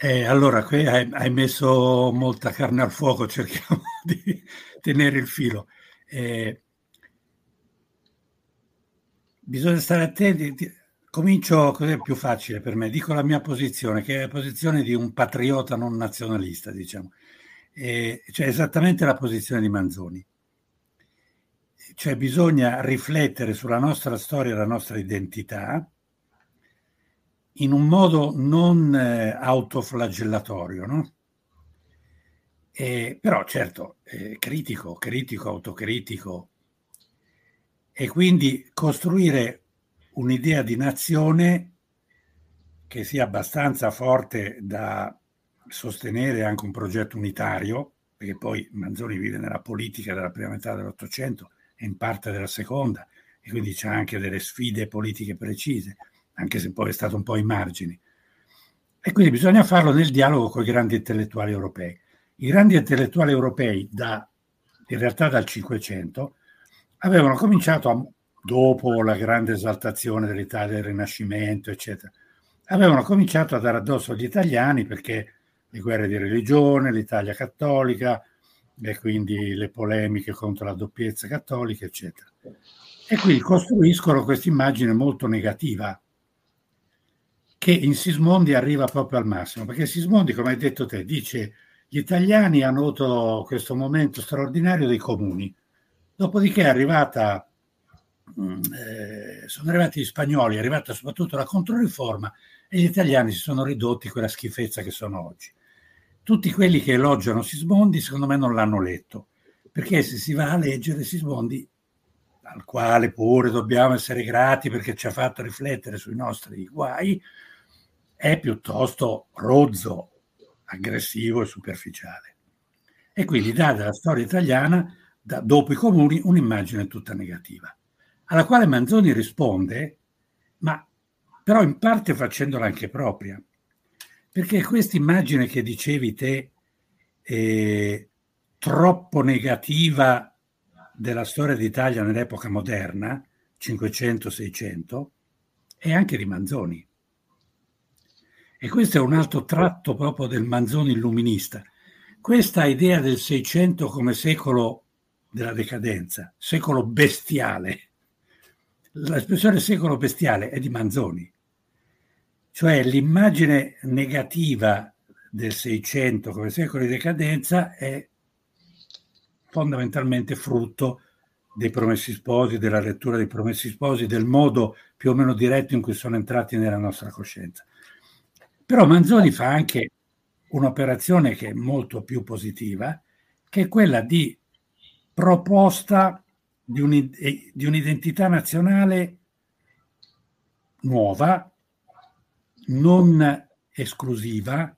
Eh, allora, qui hai, hai, messo molta carne al fuoco, cerchiamo di tenere il filo. Eh, bisogna stare attenti. Comincio, cos'è più facile per me? Dico la mia posizione, che è la posizione di un patriota non nazionalista, diciamo. Eh, cioè esattamente la posizione di Manzoni. Cioè bisogna riflettere sulla nostra storia e la nostra identità, in un modo non eh, autoflagellatorio, no? Eh, però certo, eh, critico, critico, autocritico, e quindi costruire un'idea di nazione che sia abbastanza forte da sostenere anche un progetto unitario, perché poi Manzoni vive nella politica della prima metà dell'Ottocento e in parte della seconda, e quindi c'è anche delle sfide politiche precise anche se poi è stato un po' ai margini. E quindi bisogna farlo nel dialogo con i grandi intellettuali europei. I grandi intellettuali europei, da, in realtà dal Cinquecento, avevano cominciato, a, dopo la grande esaltazione dell'Italia del Rinascimento, eccetera, avevano cominciato a dare addosso agli italiani perché le guerre di religione, l'Italia cattolica e quindi le polemiche contro la doppiezza cattolica, eccetera. E quindi costruiscono questa immagine molto negativa che in Sismondi arriva proprio al massimo, perché Sismondi, come hai detto te, dice gli italiani hanno avuto questo momento straordinario dei comuni, dopodiché è arrivata, mm, eh, sono arrivati gli spagnoli, è arrivata soprattutto la controriforma e gli italiani si sono ridotti quella schifezza che sono oggi. Tutti quelli che elogiano Sismondi secondo me non l'hanno letto, perché se si va a leggere Sismondi al quale pure dobbiamo essere grati perché ci ha fatto riflettere sui nostri guai, è piuttosto rozzo, aggressivo e superficiale. E quindi dà della storia italiana, da, dopo i comuni, un'immagine tutta negativa, alla quale Manzoni risponde, ma però in parte facendola anche propria, perché questa immagine che dicevi te, eh, troppo negativa della storia d'Italia nell'epoca moderna, 500-600, è anche di Manzoni. E questo è un altro tratto proprio del Manzoni illuminista. Questa idea del Seicento come secolo della decadenza, secolo bestiale. L'espressione secolo bestiale è di Manzoni, cioè l'immagine negativa del Seicento come secolo di decadenza è fondamentalmente frutto dei promessi sposi, della lettura dei promessi sposi, del modo più o meno diretto in cui sono entrati nella nostra coscienza. Però Manzoni fa anche un'operazione che è molto più positiva, che è quella di proposta di, di un'identità nazionale nuova, non esclusiva,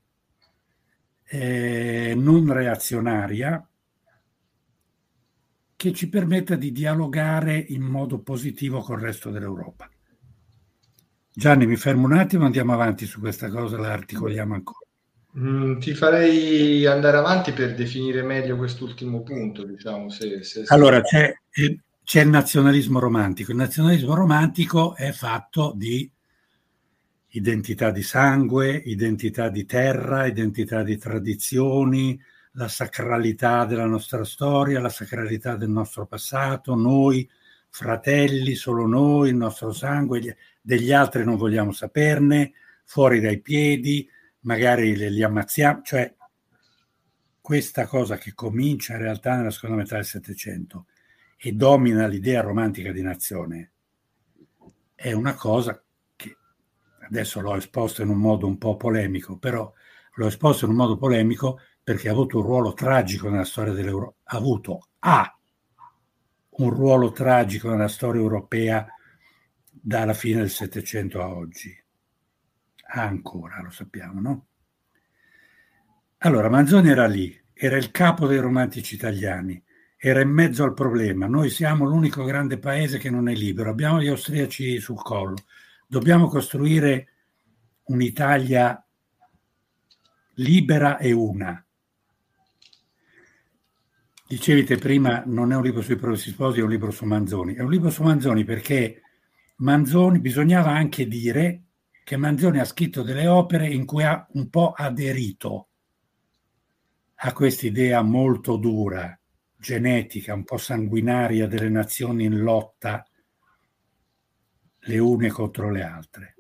eh, non reazionaria, che ci permetta di dialogare in modo positivo col resto dell'Europa. Gianni, mi fermo un attimo, andiamo avanti su questa cosa, la articoliamo ancora. Mm, ti farei andare avanti per definire meglio quest'ultimo punto, diciamo. Se, se, se... Allora, c'è, c'è, il nazionalismo romantico. Il nazionalismo romantico è fatto di identità di sangue, identità di terra, identità di tradizioni, la sacralità della nostra storia, la sacralità del nostro passato, noi, fratelli, solo noi, il nostro sangue, degli altri non vogliamo saperne, fuori dai piedi, magari li, li ammazziamo, cioè questa cosa che comincia in realtà nella seconda metà del Settecento e domina l'idea romantica di nazione è una cosa che adesso l'ho esposto in un modo un po' polemico, però l'ho esposto in un modo polemico perché ha avuto un ruolo tragico nella storia dell'Europa, ha avuto, ha un ruolo tragico nella storia europea dalla fine del Settecento a oggi. Ha ancora, lo sappiamo, no? Allora, Manzoni era lì, era il capo dei romantici italiani, era in mezzo al problema. Noi siamo l'unico grande paese che non è libero, abbiamo gli austriaci sul collo. Dobbiamo costruire un'Italia libera e una. Dicevi te prima, non è un libro sui progressi sposi, è un libro su Manzoni. È un libro su Manzoni perché Manzoni, bisognava anche dire che Manzoni ha scritto delle opere in cui ha un po' aderito ha questa idea molto dura, genetica, un po' sanguinaria delle nazioni in lotta le une contro le altre.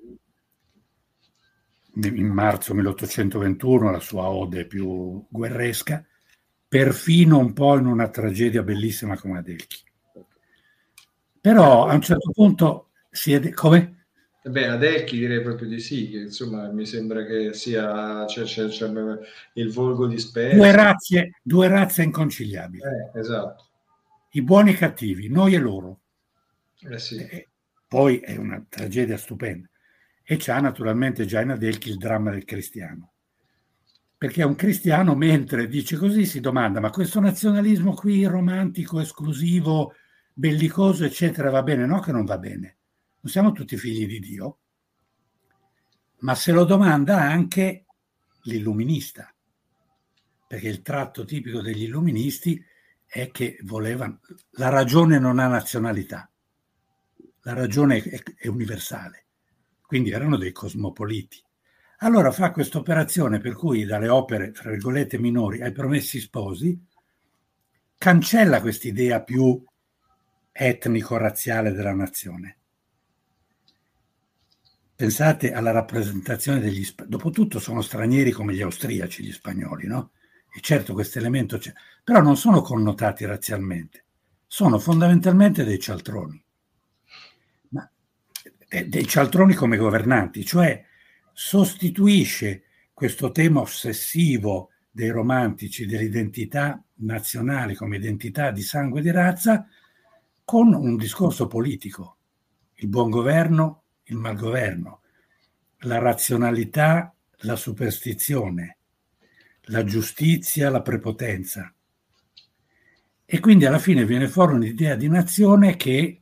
In marzo 1821 la sua ode più guerresca, perfino un po' in una tragedia bellissima come Adelchi. Però a un certo punto si è... come? Beh, Adelchi direi proprio di sì, che insomma mi sembra che sia c'è, c'è, c'è il volgo di Spencer. Due razze, due razze inconciliabili. Eh, esatto. I buoni e i cattivi, noi e loro. Eh sì. E poi è una tragedia stupenda. E c'ha naturalmente già in Adelchi il dramma del cristiano. Perché un cristiano, mentre dice così, si domanda: ma questo nazionalismo qui romantico, esclusivo, bellicoso, eccetera, va bene? No, che non va bene. Non siamo tutti figli di Dio, ma se lo domanda anche l'illuminista, perché il tratto tipico degli illuministi è che volevano, la ragione non ha nazionalità, la ragione è, è universale, quindi erano dei cosmopoliti. Allora fa questa operazione per cui dalle opere, tra virgolette, minori ai promessi sposi, cancella quest'idea più etnico-razziale della nazione Pensate alla rappresentazione degli spagnoli. Dopotutto sono stranieri come gli austriaci, gli spagnoli, no? E certo questo elemento c'è, però non sono connotati razzialmente, sono fondamentalmente dei cialtroni, ma dei cialtroni come governanti, cioè sostituisce questo tema ossessivo dei romantici dell'identità nazionale come identità di sangue e di razza con un discorso politico, il buon governo il malgoverno, la razionalità, la superstizione, la giustizia, la prepotenza. E quindi alla fine viene fuori un'idea di nazione che,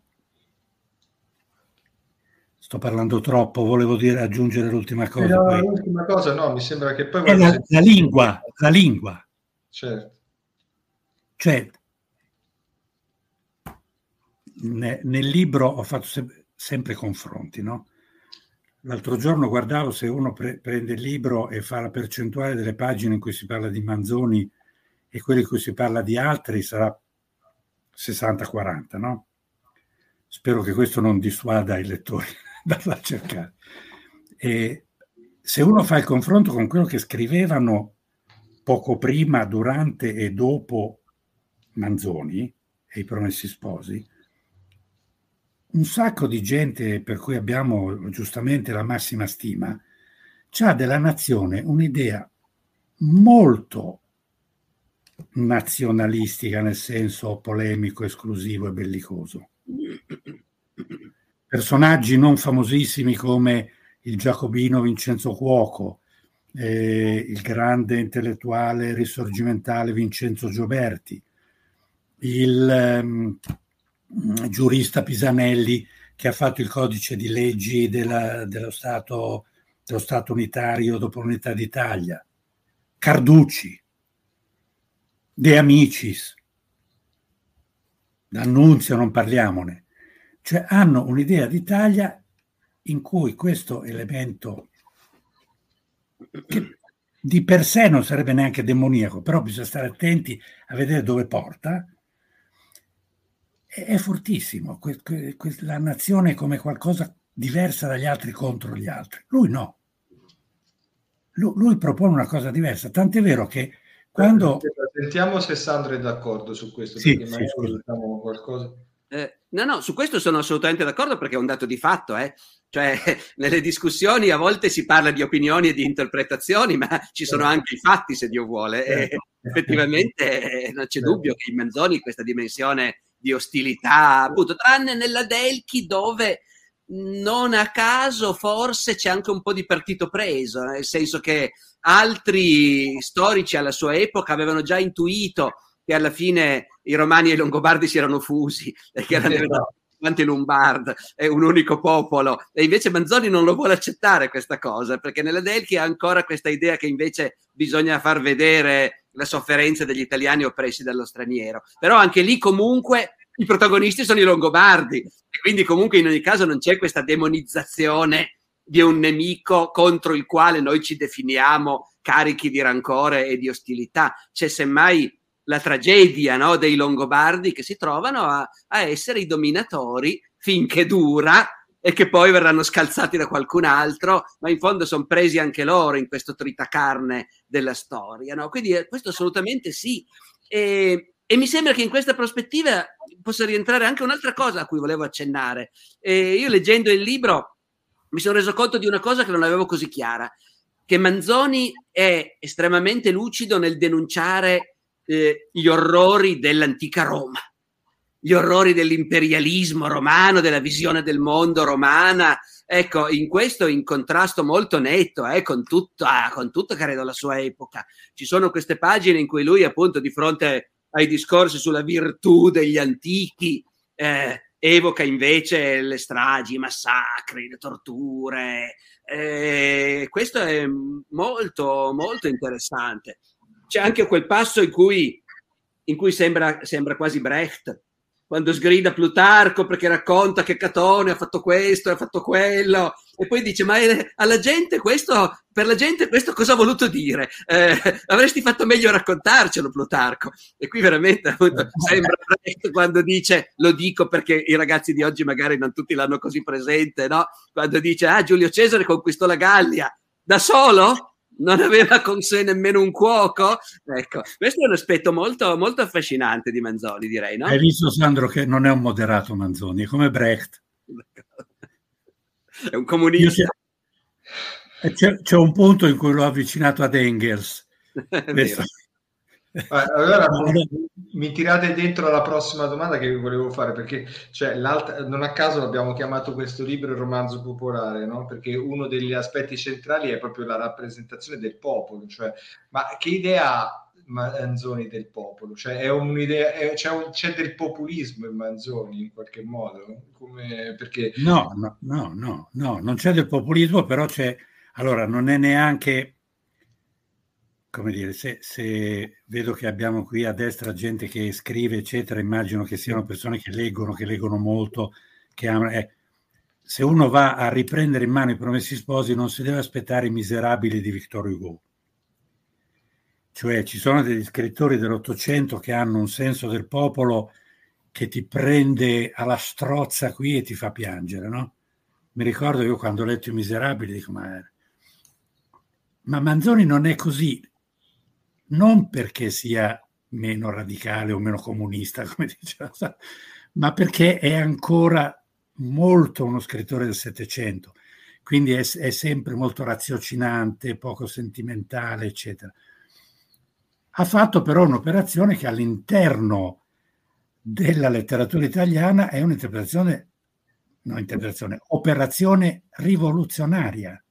sto parlando troppo, volevo dire, aggiungere l'ultima cosa. No, poi. l'ultima cosa no, mi sembra che poi... È la, la lingua, la lingua. Certo. Cioè, nel libro ho fatto sempre sempre confronti, no? L'altro giorno guardavo se uno pre- prende il libro e fa la percentuale delle pagine in cui si parla di Manzoni e quelle in cui si parla di altri sarà 60-40, no? Spero che questo non dissuada i lettori dalla cercare. E se uno fa il confronto con quello che scrivevano poco prima, durante e dopo Manzoni e i Promessi Sposi, un sacco di gente per cui abbiamo giustamente la massima stima, ha della nazione un'idea molto nazionalistica nel senso polemico, esclusivo e bellicoso. Personaggi non famosissimi come il giacobino Vincenzo Cuoco, eh, il grande intellettuale risorgimentale Vincenzo Gioberti, il... Ehm, giurista Pisanelli che ha fatto il codice di leggi della, dello, stato, dello Stato unitario dopo l'unità d'Italia, Carducci, De Amicis, D'Annunzio non parliamone, cioè hanno un'idea d'Italia in cui questo elemento che di per sé non sarebbe neanche demoniaco, però bisogna stare attenti a vedere dove porta, è fortissimo, la nazione come qualcosa diversa dagli altri contro gli altri. Lui no. Lui, propone una cosa diversa, tant'è vero che quando... Sentiamo se Sandro è d'accordo su questo, Sì, perché sì, diciamo qualcosa. Eh, no, no, su questo sono assolutamente d'accordo perché è un dato di fatto, eh. Cioè, nelle discussioni a volte si parla di opinioni e di interpretazioni, ma ci sono anche i fatti, se Dio vuole. E Certo. effettivamente eh, non c'è Certo. dubbio che in Manzoni questa dimensione di ostilità, appunto, tranne nella Delchi dove non a caso forse c'è anche un po' di partito preso, nel senso che altri storici alla sua epoca avevano già intuito che alla fine i romani e i longobardi si erano fusi che erano Esatto. quanti Lombard è un unico popolo. E invece Manzoni non lo vuole accettare questa cosa perché nella Delchi ha ancora questa idea che invece bisogna far vedere la sofferenza degli italiani oppressi dallo straniero. Però anche lì comunque i protagonisti sono i Longobardi e quindi comunque in ogni caso non c'è questa demonizzazione di un nemico contro il quale noi ci definiamo carichi di rancore e di ostilità. C'è semmai la tragedia no, dei Longobardi che si trovano a, a essere i dominatori finché dura e che poi verranno scalzati da qualcun altro, ma in fondo sono presi anche loro in questo tritacarne della storia. No? Quindi eh, questo assolutamente sì. E, e mi sembra che in questa prospettiva possa rientrare anche un'altra cosa a cui volevo accennare. E io leggendo il libro mi sono reso conto di una cosa che non avevo così chiara, che Manzoni è estremamente lucido nel denunciare eh, gli orrori dell'antica Roma, gli orrori dell'imperialismo romano, della visione del mondo romana. Ecco, in questo in contrasto molto netto eh, con, tutta, con tutto, credo, la sua epoca. Ci sono queste pagine in cui lui, appunto, di fronte ai discorsi sulla virtù degli antichi, eh, evoca invece le stragi, i massacri, le torture. Eh, questo è molto, molto interessante c'è anche quel passo in cui, in cui sembra, sembra, quasi Brecht, quando sgrida Plutarco perché racconta che Catone ha fatto questo, ha fatto quello, e poi dice: Ma alla gente questo, per la gente questo cosa ha voluto dire? Eh, avresti fatto meglio raccontarcelo, Plutarco. E qui veramente appunto, sembra Brecht quando dice: Lo dico perché i ragazzi di oggi magari non tutti l'hanno così presente, no? Quando dice: Ah, Giulio Cesare conquistò la Gallia da solo? Non aveva con sé nemmeno un cuoco. Ecco, questo è un aspetto molto, molto affascinante di Manzoni, direi. No? Hai visto, Sandro, che non è un moderato Manzoni, è come Brecht. È un comunista. C'è, c'è, un punto in cui l'ho avvicinato ad Engels. Questo... Allora mi, tirate dentro la prossima domanda che vi volevo fare perché cioè, non a caso abbiamo chiamato questo libro il romanzo popolare no? perché uno degli aspetti centrali è proprio la rappresentazione del popolo cioè, ma che idea ha Manzoni del popolo? Cioè, è un'idea, è, c'è, un, c'è, del populismo in Manzoni in qualche modo? Come, perché... no, no, no, no, no, non c'è del populismo però c'è allora non è neanche come dire, se, se, vedo che abbiamo qui a destra gente che scrive, eccetera, immagino che siano persone che leggono, che leggono molto, che amano. Eh, se uno va a riprendere in mano i promessi sposi, non si deve aspettare i miserabili di Victor Hugo. Cioè, ci sono degli scrittori dell'Ottocento che hanno un senso del popolo che ti prende alla strozza qui e ti fa piangere, no? Mi ricordo io quando ho letto I Miserabili, dico, ma, ma Manzoni non è così non perché sia meno radicale o meno comunista, come diceva, ma perché è ancora molto uno scrittore del Settecento, quindi è, è, sempre molto raziocinante, poco sentimentale, eccetera. Ha fatto però un'operazione che all'interno della letteratura italiana è un'interpretazione, no, interpretazione, operazione rivoluzionaria.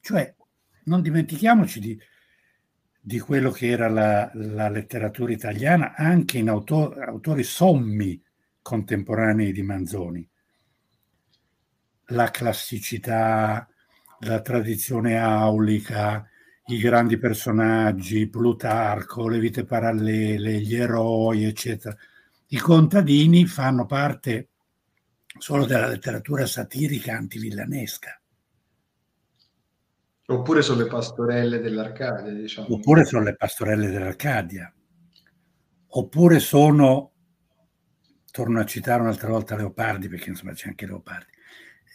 Cioè, non dimentichiamoci di, di quello che era la, la letteratura italiana anche in autor, autori sommi contemporanei di Manzoni. La classicità, la tradizione aulica, i grandi personaggi, Plutarco, le vite parallele, gli eroi, eccetera. I contadini fanno parte solo della letteratura satirica antivillanesca. Oppure sono le pastorelle dell'Arcadia, diciamo. Oppure sono le pastorelle dell'Arcadia. Oppure sono, torno a citare un'altra volta Leopardi, perché insomma c'è anche Leopardi,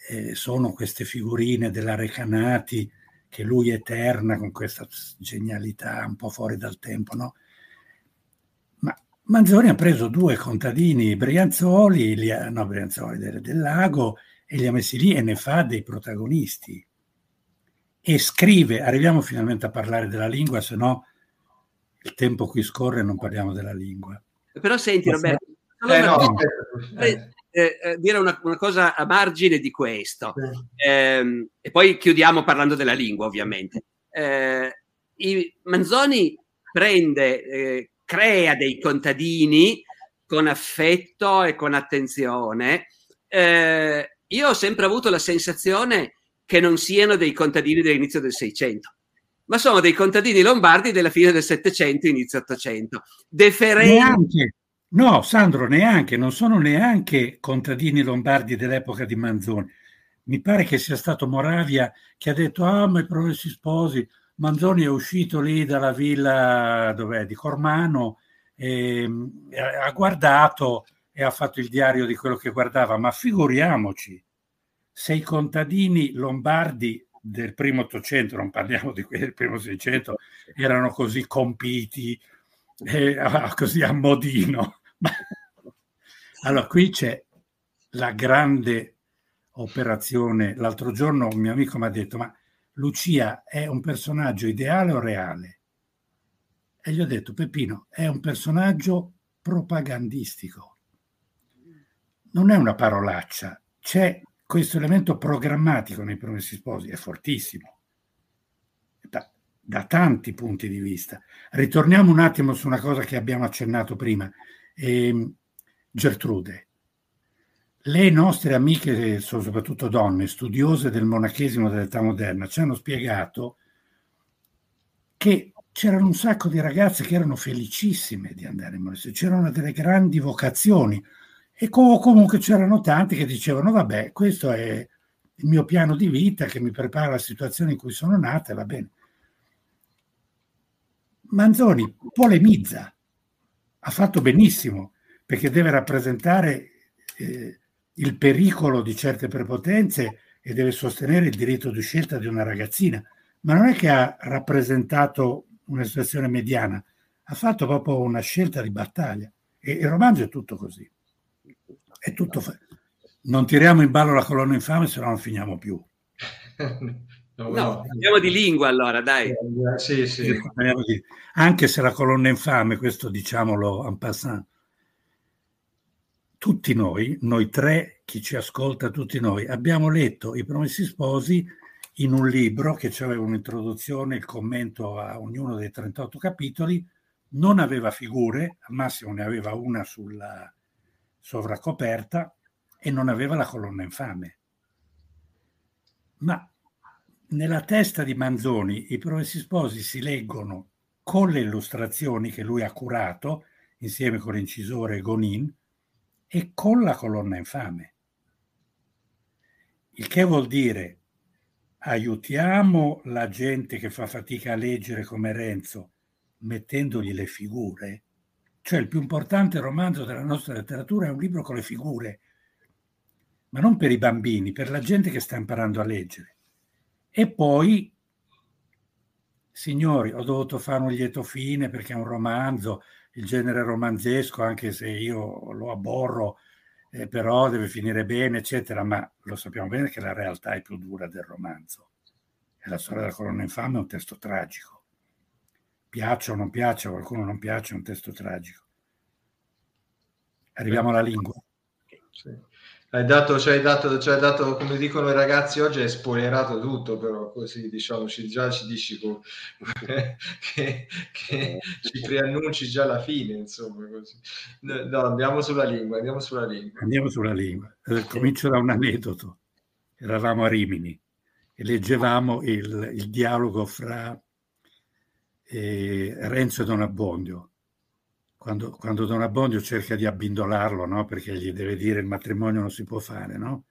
eh, sono queste figurine della Recanati che lui eterna con questa genialità un po' fuori dal tempo, no? Ma Manzoni ha preso due contadini Brianzoli, li ha, no, Brianzoli del, del lago, e li ha messi lì e ne fa dei protagonisti. E scrive, arriviamo finalmente a parlare della lingua, se no il tempo qui scorre e non parliamo della lingua. Però senti Roberto, eh, no, eh, eh, eh, dire una, una, cosa a margine di questo, eh, e poi chiudiamo parlando della lingua, ovviamente. Eh, Manzoni prende, eh, crea dei contadini con affetto e con attenzione. io ho sempre avuto la sensazione che non siano dei contadini dell'inizio del Seicento ma sono dei contadini lombardi della fine del Settecento, inizio Ottocento. Deferenti. Neanche, No, Sandro, neanche, non sono neanche contadini lombardi dell'epoca di Manzoni. Mi pare che sia stato Moravia che ha detto, ah, ma i progressi sposi, Manzoni è uscito lì dalla villa di Cormano, e, ha guardato e ha fatto il diario di quello che guardava, ma figuriamoci, se i contadini lombardi del primo Ottocento, non parliamo di quelli del primo Seicento, erano così compiti, eh, così a modino, allora, qui c'è la grande operazione. L'altro giorno un mio amico mi ha detto, ma Lucia è un personaggio ideale o reale? E gli ho detto, Peppino, è un personaggio propagandistico. Non è una parolaccia, c'è questo elemento programmatico nei promessi sposi, è fortissimo, da, da tanti punti di vista. Ritorniamo un attimo su una cosa che abbiamo accennato prima eh, Gertrude. Le nostre amiche, sono soprattutto donne, studiose del monachesimo dell'età moderna, ci hanno spiegato che c'erano un sacco di ragazze che erano felicissime di andare in monastero, c'erano delle grandi vocazioni e comunque c'erano tanti che dicevano vabbè, questo è il mio piano di vita che mi prepara alla situazione in cui sono nata, va bene. Manzoni polemizza ha fatto benissimo perché deve rappresentare eh, il pericolo di certe prepotenze e deve sostenere il diritto di scelta di una ragazzina, ma non è che ha rappresentato una situazione mediana, ha fatto proprio una scelta di battaglia e il romanzo è tutto così. È tutto fa- non tiriamo in ballo la colonna infame, se no non finiamo più. No, parliamo di lingua allora, dai. Sì, sì. Anche se la colonna infame, questo diciamolo en passant, tutti noi, noi tre, chi ci ascolta, tutti noi, abbiamo letto I Promessi Sposi in un libro che aveva un'introduzione, il commento a ognuno dei 38 capitoli, non aveva figure, al massimo ne aveva una sulla sovracoperta e non aveva la colonna infame. Ma nella testa di Manzoni i Promessi Sposi si leggono con le illustrazioni che lui ha curato insieme con l'incisore Gonin e con la colonna infame. Il che vuol dire aiutiamo la gente che fa fatica a leggere come Renzo mettendogli le figure. Cioè il più importante romanzo della nostra letteratura è un libro con le figure, ma non per i bambini, per la gente che sta imparando a leggere. E poi, signori, ho dovuto fare un lieto fine perché è un romanzo, il genere romanzesco, anche se io lo aborro, eh, però deve finire bene, eccetera, ma lo sappiamo bene che la realtà è più dura del romanzo. E la storia della colonna infame è un testo tragico. Piaccia o non piaccia, qualcuno non piace, è un testo tragico. Arriviamo alla lingua. Sì. Hai dato, ci, hai dato, ci hai dato, come dicono i ragazzi oggi, hai spoilerato tutto, però così diciamo, ci, già ci dici che, che ci preannunci già la fine, insomma. Così. No, andiamo sulla lingua, andiamo sulla lingua. Andiamo sulla lingua. Eh, comincio da un aneddoto. Eravamo a Rimini e leggevamo il, il dialogo fra eh, Renzo e Don Abbondio quando, quando Don Abbondio cerca di abbindolarlo, no? perché gli deve dire il matrimonio non si può fare, no?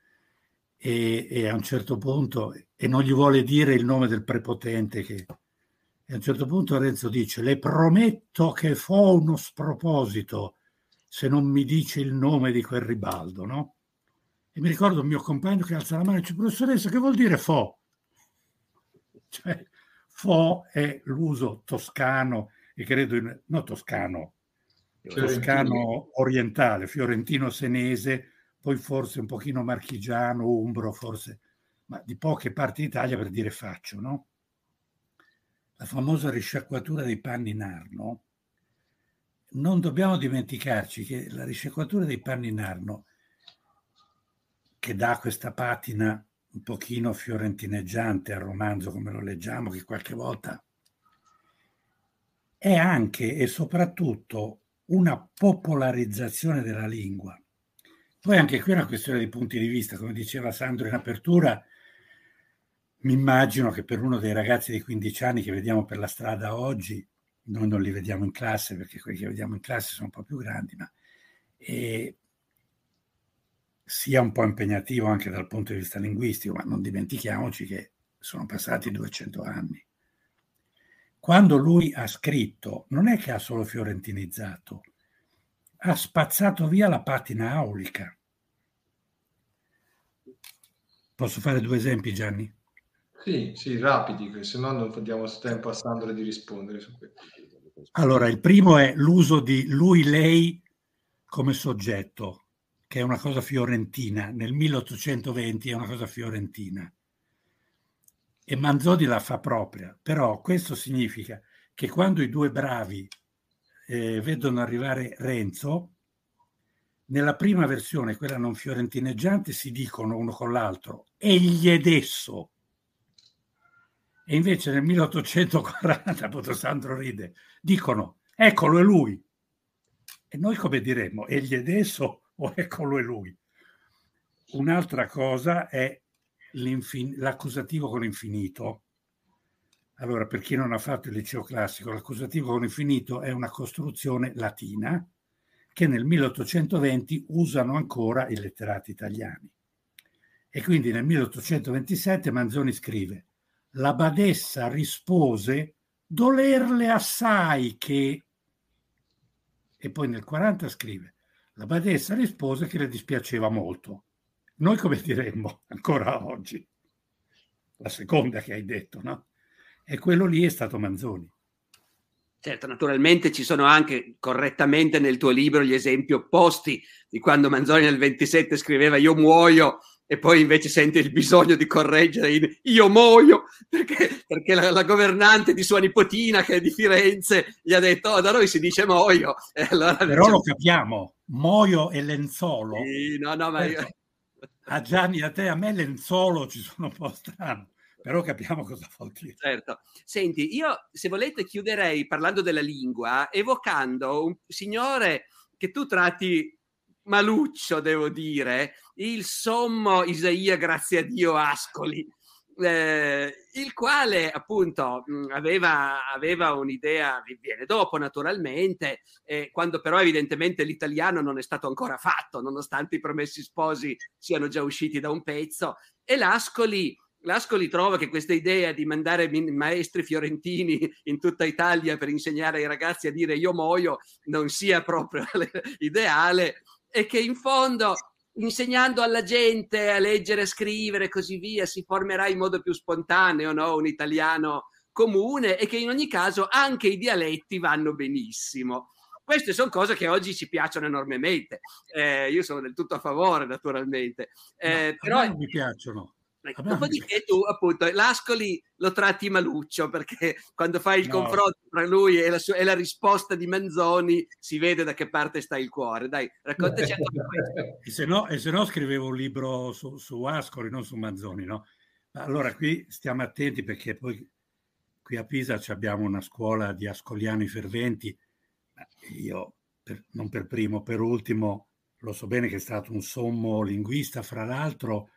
e, e, a un certo punto, e non gli vuole dire il nome del prepotente, che, e a un certo punto Renzo dice, le prometto che fo uno sproposito se non mi dice il nome di quel ribaldo, no? E mi ricordo un mio compagno che alza la mano e dice, professoressa, che vuol dire fo? Cioè, fo è l'uso toscano, e credo, in, no toscano, toscano orientale, fiorentino-senese, poi forse un pochino marchigiano, umbro, forse, ma di poche parti d'Italia per dire faccio, no? La famosa risciacquatura dei panni in arno, non dobbiamo dimenticarci che la risciacquatura dei panni in arno che dà questa patina un pochino fiorentineggiante al romanzo come lo leggiamo, che qualche volta è anche e soprattutto una popolarizzazione della lingua. Poi anche qui è una questione di punti di vista, come diceva Sandro in apertura, mi immagino che per uno dei ragazzi di 15 anni che vediamo per la strada oggi, noi non li vediamo in classe perché quelli che vediamo in classe sono un po' più grandi, ma eh, sia un po' impegnativo anche dal punto di vista linguistico, ma non dimentichiamoci che sono passati 200 anni. Quando lui ha scritto, non è che ha solo fiorentinizzato, ha spazzato via la patina aulica. Posso fare due esempi, Gianni? Sì, sì, rapidi, se no non diamo tempo a Sandro di rispondere su questo. Allora, il primo è l'uso di lui-lei come soggetto che è una cosa fiorentina, nel 1820 è una cosa fiorentina. E Manzoni la fa propria, però questo significa che quando i due bravi eh, vedono arrivare Renzo, nella prima versione, quella non fiorentineggiante, si dicono uno con l'altro, egli ed esso. E invece nel 1840, appunto Sandro ride, dicono, eccolo è lui. E noi come diremmo, egli ed esso o eccolo è lui. Un'altra cosa è l'accusativo con l'infinito. Allora, per chi non ha fatto il liceo classico, l'accusativo con l'infinito è una costruzione latina che nel 1820 usano ancora i letterati italiani. E quindi nel 1827 Manzoni scrive la badessa rispose dolerle assai che... E poi nel 40 scrive la badessa rispose che le dispiaceva molto. Noi come diremmo ancora oggi? La seconda che hai detto, no? E quello lì è stato Manzoni. Certo, naturalmente ci sono anche correttamente nel tuo libro gli esempi opposti di quando Manzoni nel 27 scriveva io muoio e poi invece sente il bisogno di correggere in io muoio perché, perché la, la, governante di sua nipotina che è di Firenze gli ha detto oh, da noi si dice muoio allora però lo capiamo muoio e lenzolo sì, no, no, ma io... a Gianni a te a me lenzolo ci sono un po' strano però capiamo cosa vuol dire. Certo. Senti, io se volete chiuderei parlando della lingua, evocando un signore che tu tratti maluccio, devo dire, il sommo Isaia, grazie a Dio, Ascoli, eh, il quale appunto mh, aveva, aveva, un'idea, viene dopo naturalmente, eh, quando però evidentemente l'italiano non è stato ancora fatto, nonostante i promessi sposi siano già usciti da un pezzo, e l'Ascoli L'Ascoli trova che questa idea di mandare maestri fiorentini in tutta Italia per insegnare ai ragazzi a dire io muoio non sia proprio ideale e che in fondo insegnando alla gente a leggere, a scrivere e così via si formerà in modo più spontaneo no? un italiano comune e che in ogni caso anche i dialetti vanno benissimo. Queste sono cose che oggi ci piacciono enormemente. Eh, io sono del tutto a favore, naturalmente. Eh, no, però mi piacciono. Ecco, dopodiché tu appunto l'Ascoli lo tratti maluccio perché quando fai il no. confronto tra lui e la, sua, e la, risposta di Manzoni si vede da che parte sta il cuore. Dai, raccontaci e se, no, e se no scrivevo un libro su, su Ascoli, non su Manzoni, no? Allora qui stiamo attenti perché poi qui a Pisa abbiamo una scuola di ascoliani ferventi. Io, per, non per primo, per ultimo, lo so bene che è stato un sommo linguista, fra l'altro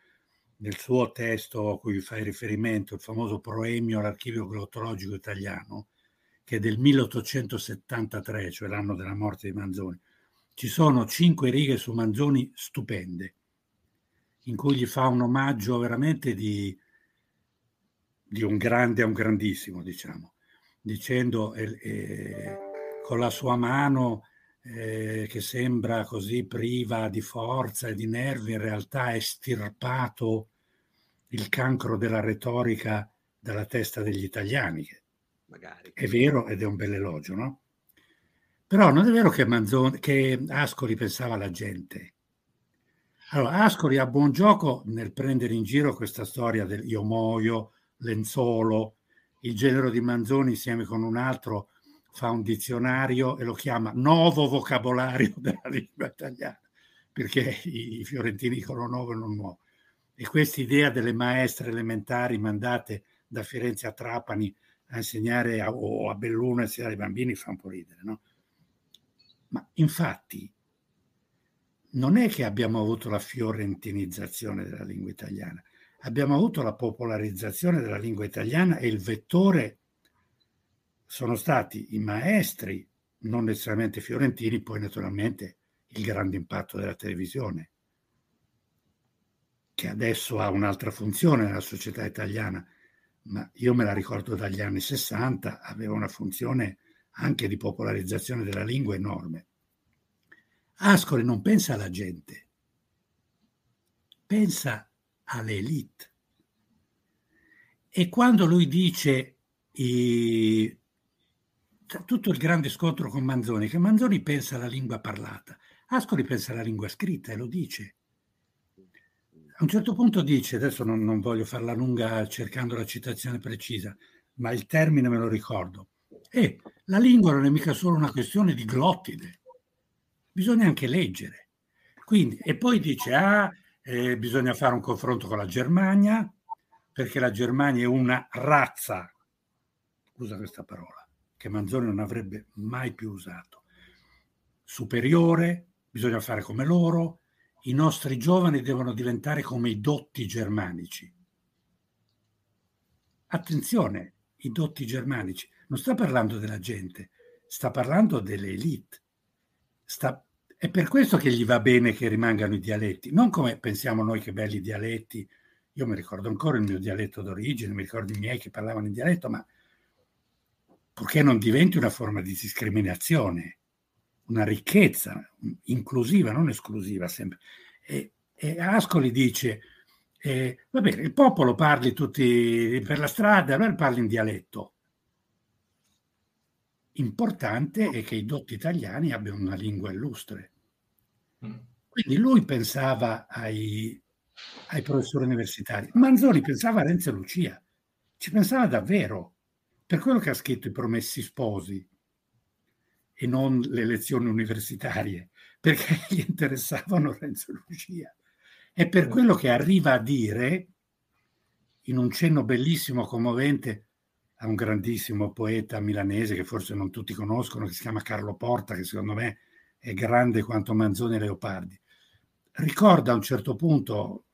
nel suo testo a cui fai riferimento, il famoso proemio all'archivio glottologico italiano, che è del 1873, cioè l'anno della morte di Manzoni, ci sono cinque righe su Manzoni stupende, in cui gli fa un omaggio veramente di, di un grande a un grandissimo, diciamo, dicendo eh, con la sua mano eh, che sembra così priva di forza e di nervi, in realtà è stirpato il cancro della retorica dalla testa degli italiani. Magari. È vero ed è un bel elogio, no? Però non è vero che, Manzoni, che Ascoli pensava alla gente. Allora, Ascoli ha buon gioco nel prendere in giro questa storia del io muoio, Lenzolo, il genero di Manzoni insieme con un altro fa un dizionario e lo chiama nuovo vocabolario della lingua italiana, perché i, fiorentini dicono nuovo e non nuovo. E questa idea delle maestre elementari mandate da Firenze a Trapani a insegnare a, o a Belluno a insegnare ai bambini fa un po' ridere, no? Ma infatti non è che abbiamo avuto la fiorentinizzazione della lingua italiana, abbiamo avuto la popolarizzazione della lingua italiana e il vettore sono stati i maestri, non necessariamente fiorentini, poi naturalmente il grande impatto della televisione, che adesso ha un'altra funzione nella società italiana, ma io me la ricordo dagli anni 60, aveva una funzione anche di popolarizzazione della lingua enorme. Ascoli non pensa alla gente, pensa alle elite. E quando lui dice i, tutto il grande scontro con Manzoni, che Manzoni pensa alla lingua parlata, Ascoli pensa alla lingua scritta e lo dice. A un certo punto dice, adesso non, non voglio farla lunga cercando la citazione precisa, ma il termine me lo ricordo. E la lingua non è mica solo una questione di glottide, bisogna anche leggere. Quindi, e poi dice, ah, eh, bisogna fare un confronto con la Germania, perché la Germania è una razza, scusa questa parola, che Manzoni non avrebbe mai più usato, superiore, bisogna fare come loro, i nostri giovani devono diventare come i dotti germanici. Attenzione, i dotti germanici, non sta parlando della gente, sta parlando delle elite. Sta, è per questo che gli va bene che rimangano i dialetti, non come pensiamo noi che belli dialetti. Io mi ricordo ancora il mio dialetto d'origine, mi ricordo i miei che parlavano in dialetto, ma purché non diventi una forma di discriminazione, una ricchezza inclusiva, non esclusiva sempre. E, e Ascoli dice, eh, va bene, il popolo parli tutti per la strada, allora parli in dialetto. Importante è che i dotti italiani abbiano una lingua illustre. Quindi lui pensava ai, ai professori universitari. Manzoni pensava a Renzo e Lucia, ci pensava davvero, per quello che ha scritto i promessi sposi e non le lezioni universitarie, perché gli interessavano Renzo e Lucia. È per quello che arriva a dire, in un cenno bellissimo, commovente, a un grandissimo poeta milanese che forse non tutti conoscono, che si chiama Carlo Porta, che secondo me è grande quanto Manzoni e Leopardi. Ricorda a un certo punto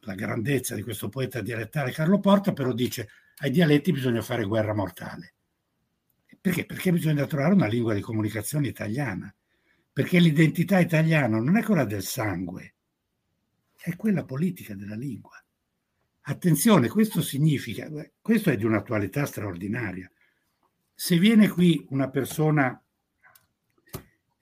la grandezza di questo poeta dialettale Carlo Porta, però dice ai dialetti bisogna fare guerra mortale. Perché? Perché bisogna trovare una lingua di comunicazione italiana, perché l'identità italiana non è quella del sangue, è quella politica della lingua. Attenzione, questo significa, questo è di un'attualità straordinaria. Se viene qui una persona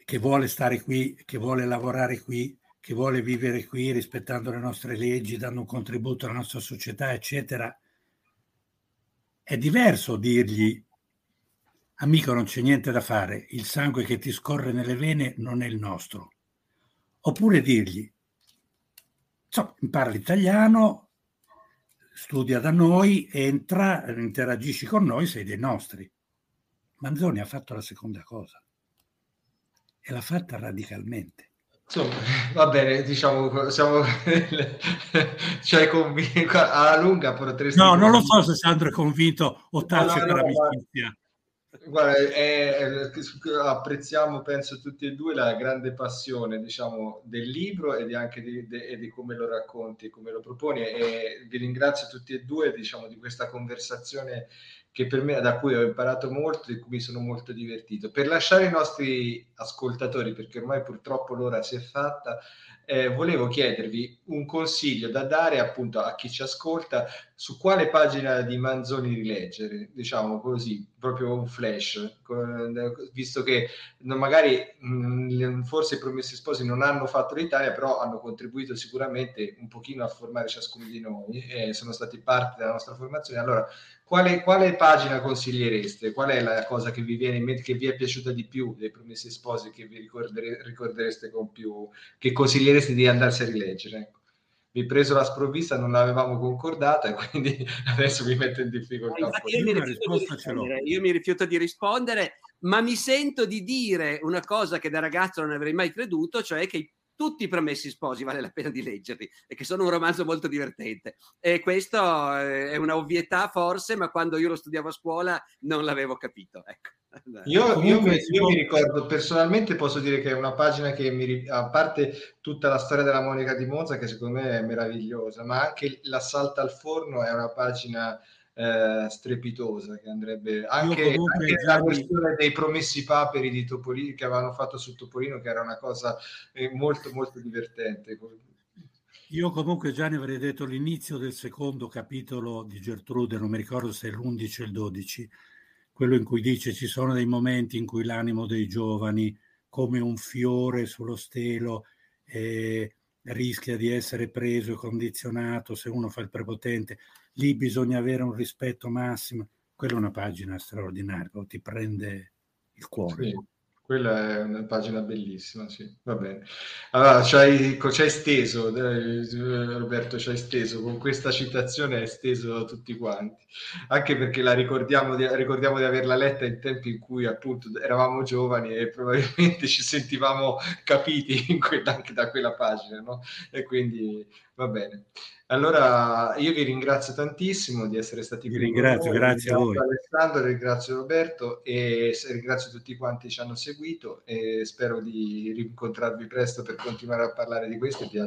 che vuole stare qui, che vuole lavorare qui, che vuole vivere qui rispettando le nostre leggi, dando un contributo alla nostra società, eccetera, è diverso dirgli amico non c'è niente da fare, il sangue che ti scorre nelle vene non è il nostro. Oppure dirgli, so, impara l'italiano, studia da noi, entra, interagisci con noi, sei dei nostri. Manzoni ha fatto la seconda cosa e l'ha fatta radicalmente. Insomma, va bene, diciamo, siamo... cioè, convinto, alla lunga potresti... No, non lo so se Sandro è convinto o tace no, no, per no, amicizia. Guarda, è- è- apprezziamo, penso, tutti e due la grande passione, diciamo, del libro e di anche di, de- di come lo racconti, come lo proponi. E vi ringrazio tutti e due, diciamo, di questa conversazione che per me, da cui ho imparato molto e mi sono molto divertito. Per lasciare i nostri ascoltatori, perché ormai purtroppo l'ora si è fatta, eh, volevo chiedervi un consiglio da dare appunto a chi ci ascolta su quale pagina di Manzoni rileggere, diciamo così, proprio un flash, visto che magari mh, forse i Promessi Sposi non hanno fatto l'Italia, però hanno contribuito sicuramente un pochino a formare ciascuno di noi, e sono stati parte della nostra formazione. Allora, quale, quale, pagina consigliereste? Qual è la cosa che vi viene in mente, che vi è piaciuta di più dei Promessi Sposi, che vi ricordere, ricordereste con più, che consigliereste di andarsi a rileggere? Ecco. Vi ho preso la sprovvista, non l'avevamo concordata e quindi adesso mi metto in difficoltà. Io mi, io mi rifiuto di rispondere, ma mi sento di dire una cosa che da ragazzo non avrei mai creduto, cioè che tutti i Promessi Sposi vale la pena di leggerli e che sono un romanzo molto divertente. E questo eh, è una ovvietà forse, ma quando io lo studiavo a scuola non l'avevo capito. Ecco. Io, io, mi, io, mi, ricordo personalmente, posso dire che è una pagina che mi, a parte tutta la storia della Monica di Monza, che secondo me è meravigliosa, ma anche l'assalto al forno è una pagina eh, strepitosa che andrebbe anche, anche la questione dei promessi paperi di Topolino che avevano fatto su Topolino che era una cosa eh, molto molto divertente. Io comunque già ne avrei detto l'inizio del secondo capitolo di Gertrude non mi ricordo se è l'11 o il 12 quello in cui dice ci sono dei momenti in cui l'animo dei giovani come un fiore sullo stelo eh, rischia di essere preso e condizionato se uno fa il prepotente lì bisogna avere un rispetto massimo. Quella è una pagina straordinaria, ti prende il cuore. Sì, quella è una pagina bellissima, sì, va bene. Allora, ci hai, steso, Roberto, ci hai steso, con questa citazione hai steso tutti quanti, anche perché la ricordiamo di, ricordiamo di averla letta in tempi in cui appunto eravamo giovani e probabilmente ci sentivamo capiti quella, anche da quella pagina, no? E quindi va bene. Allora io vi ringrazio tantissimo di essere stati qui. Ringrazio, grazie a voi. Alessandro, ringrazio Roberto e ringrazio tutti quanti ci hanno seguito e spero di rincontrarvi presto per continuare a parlare di questo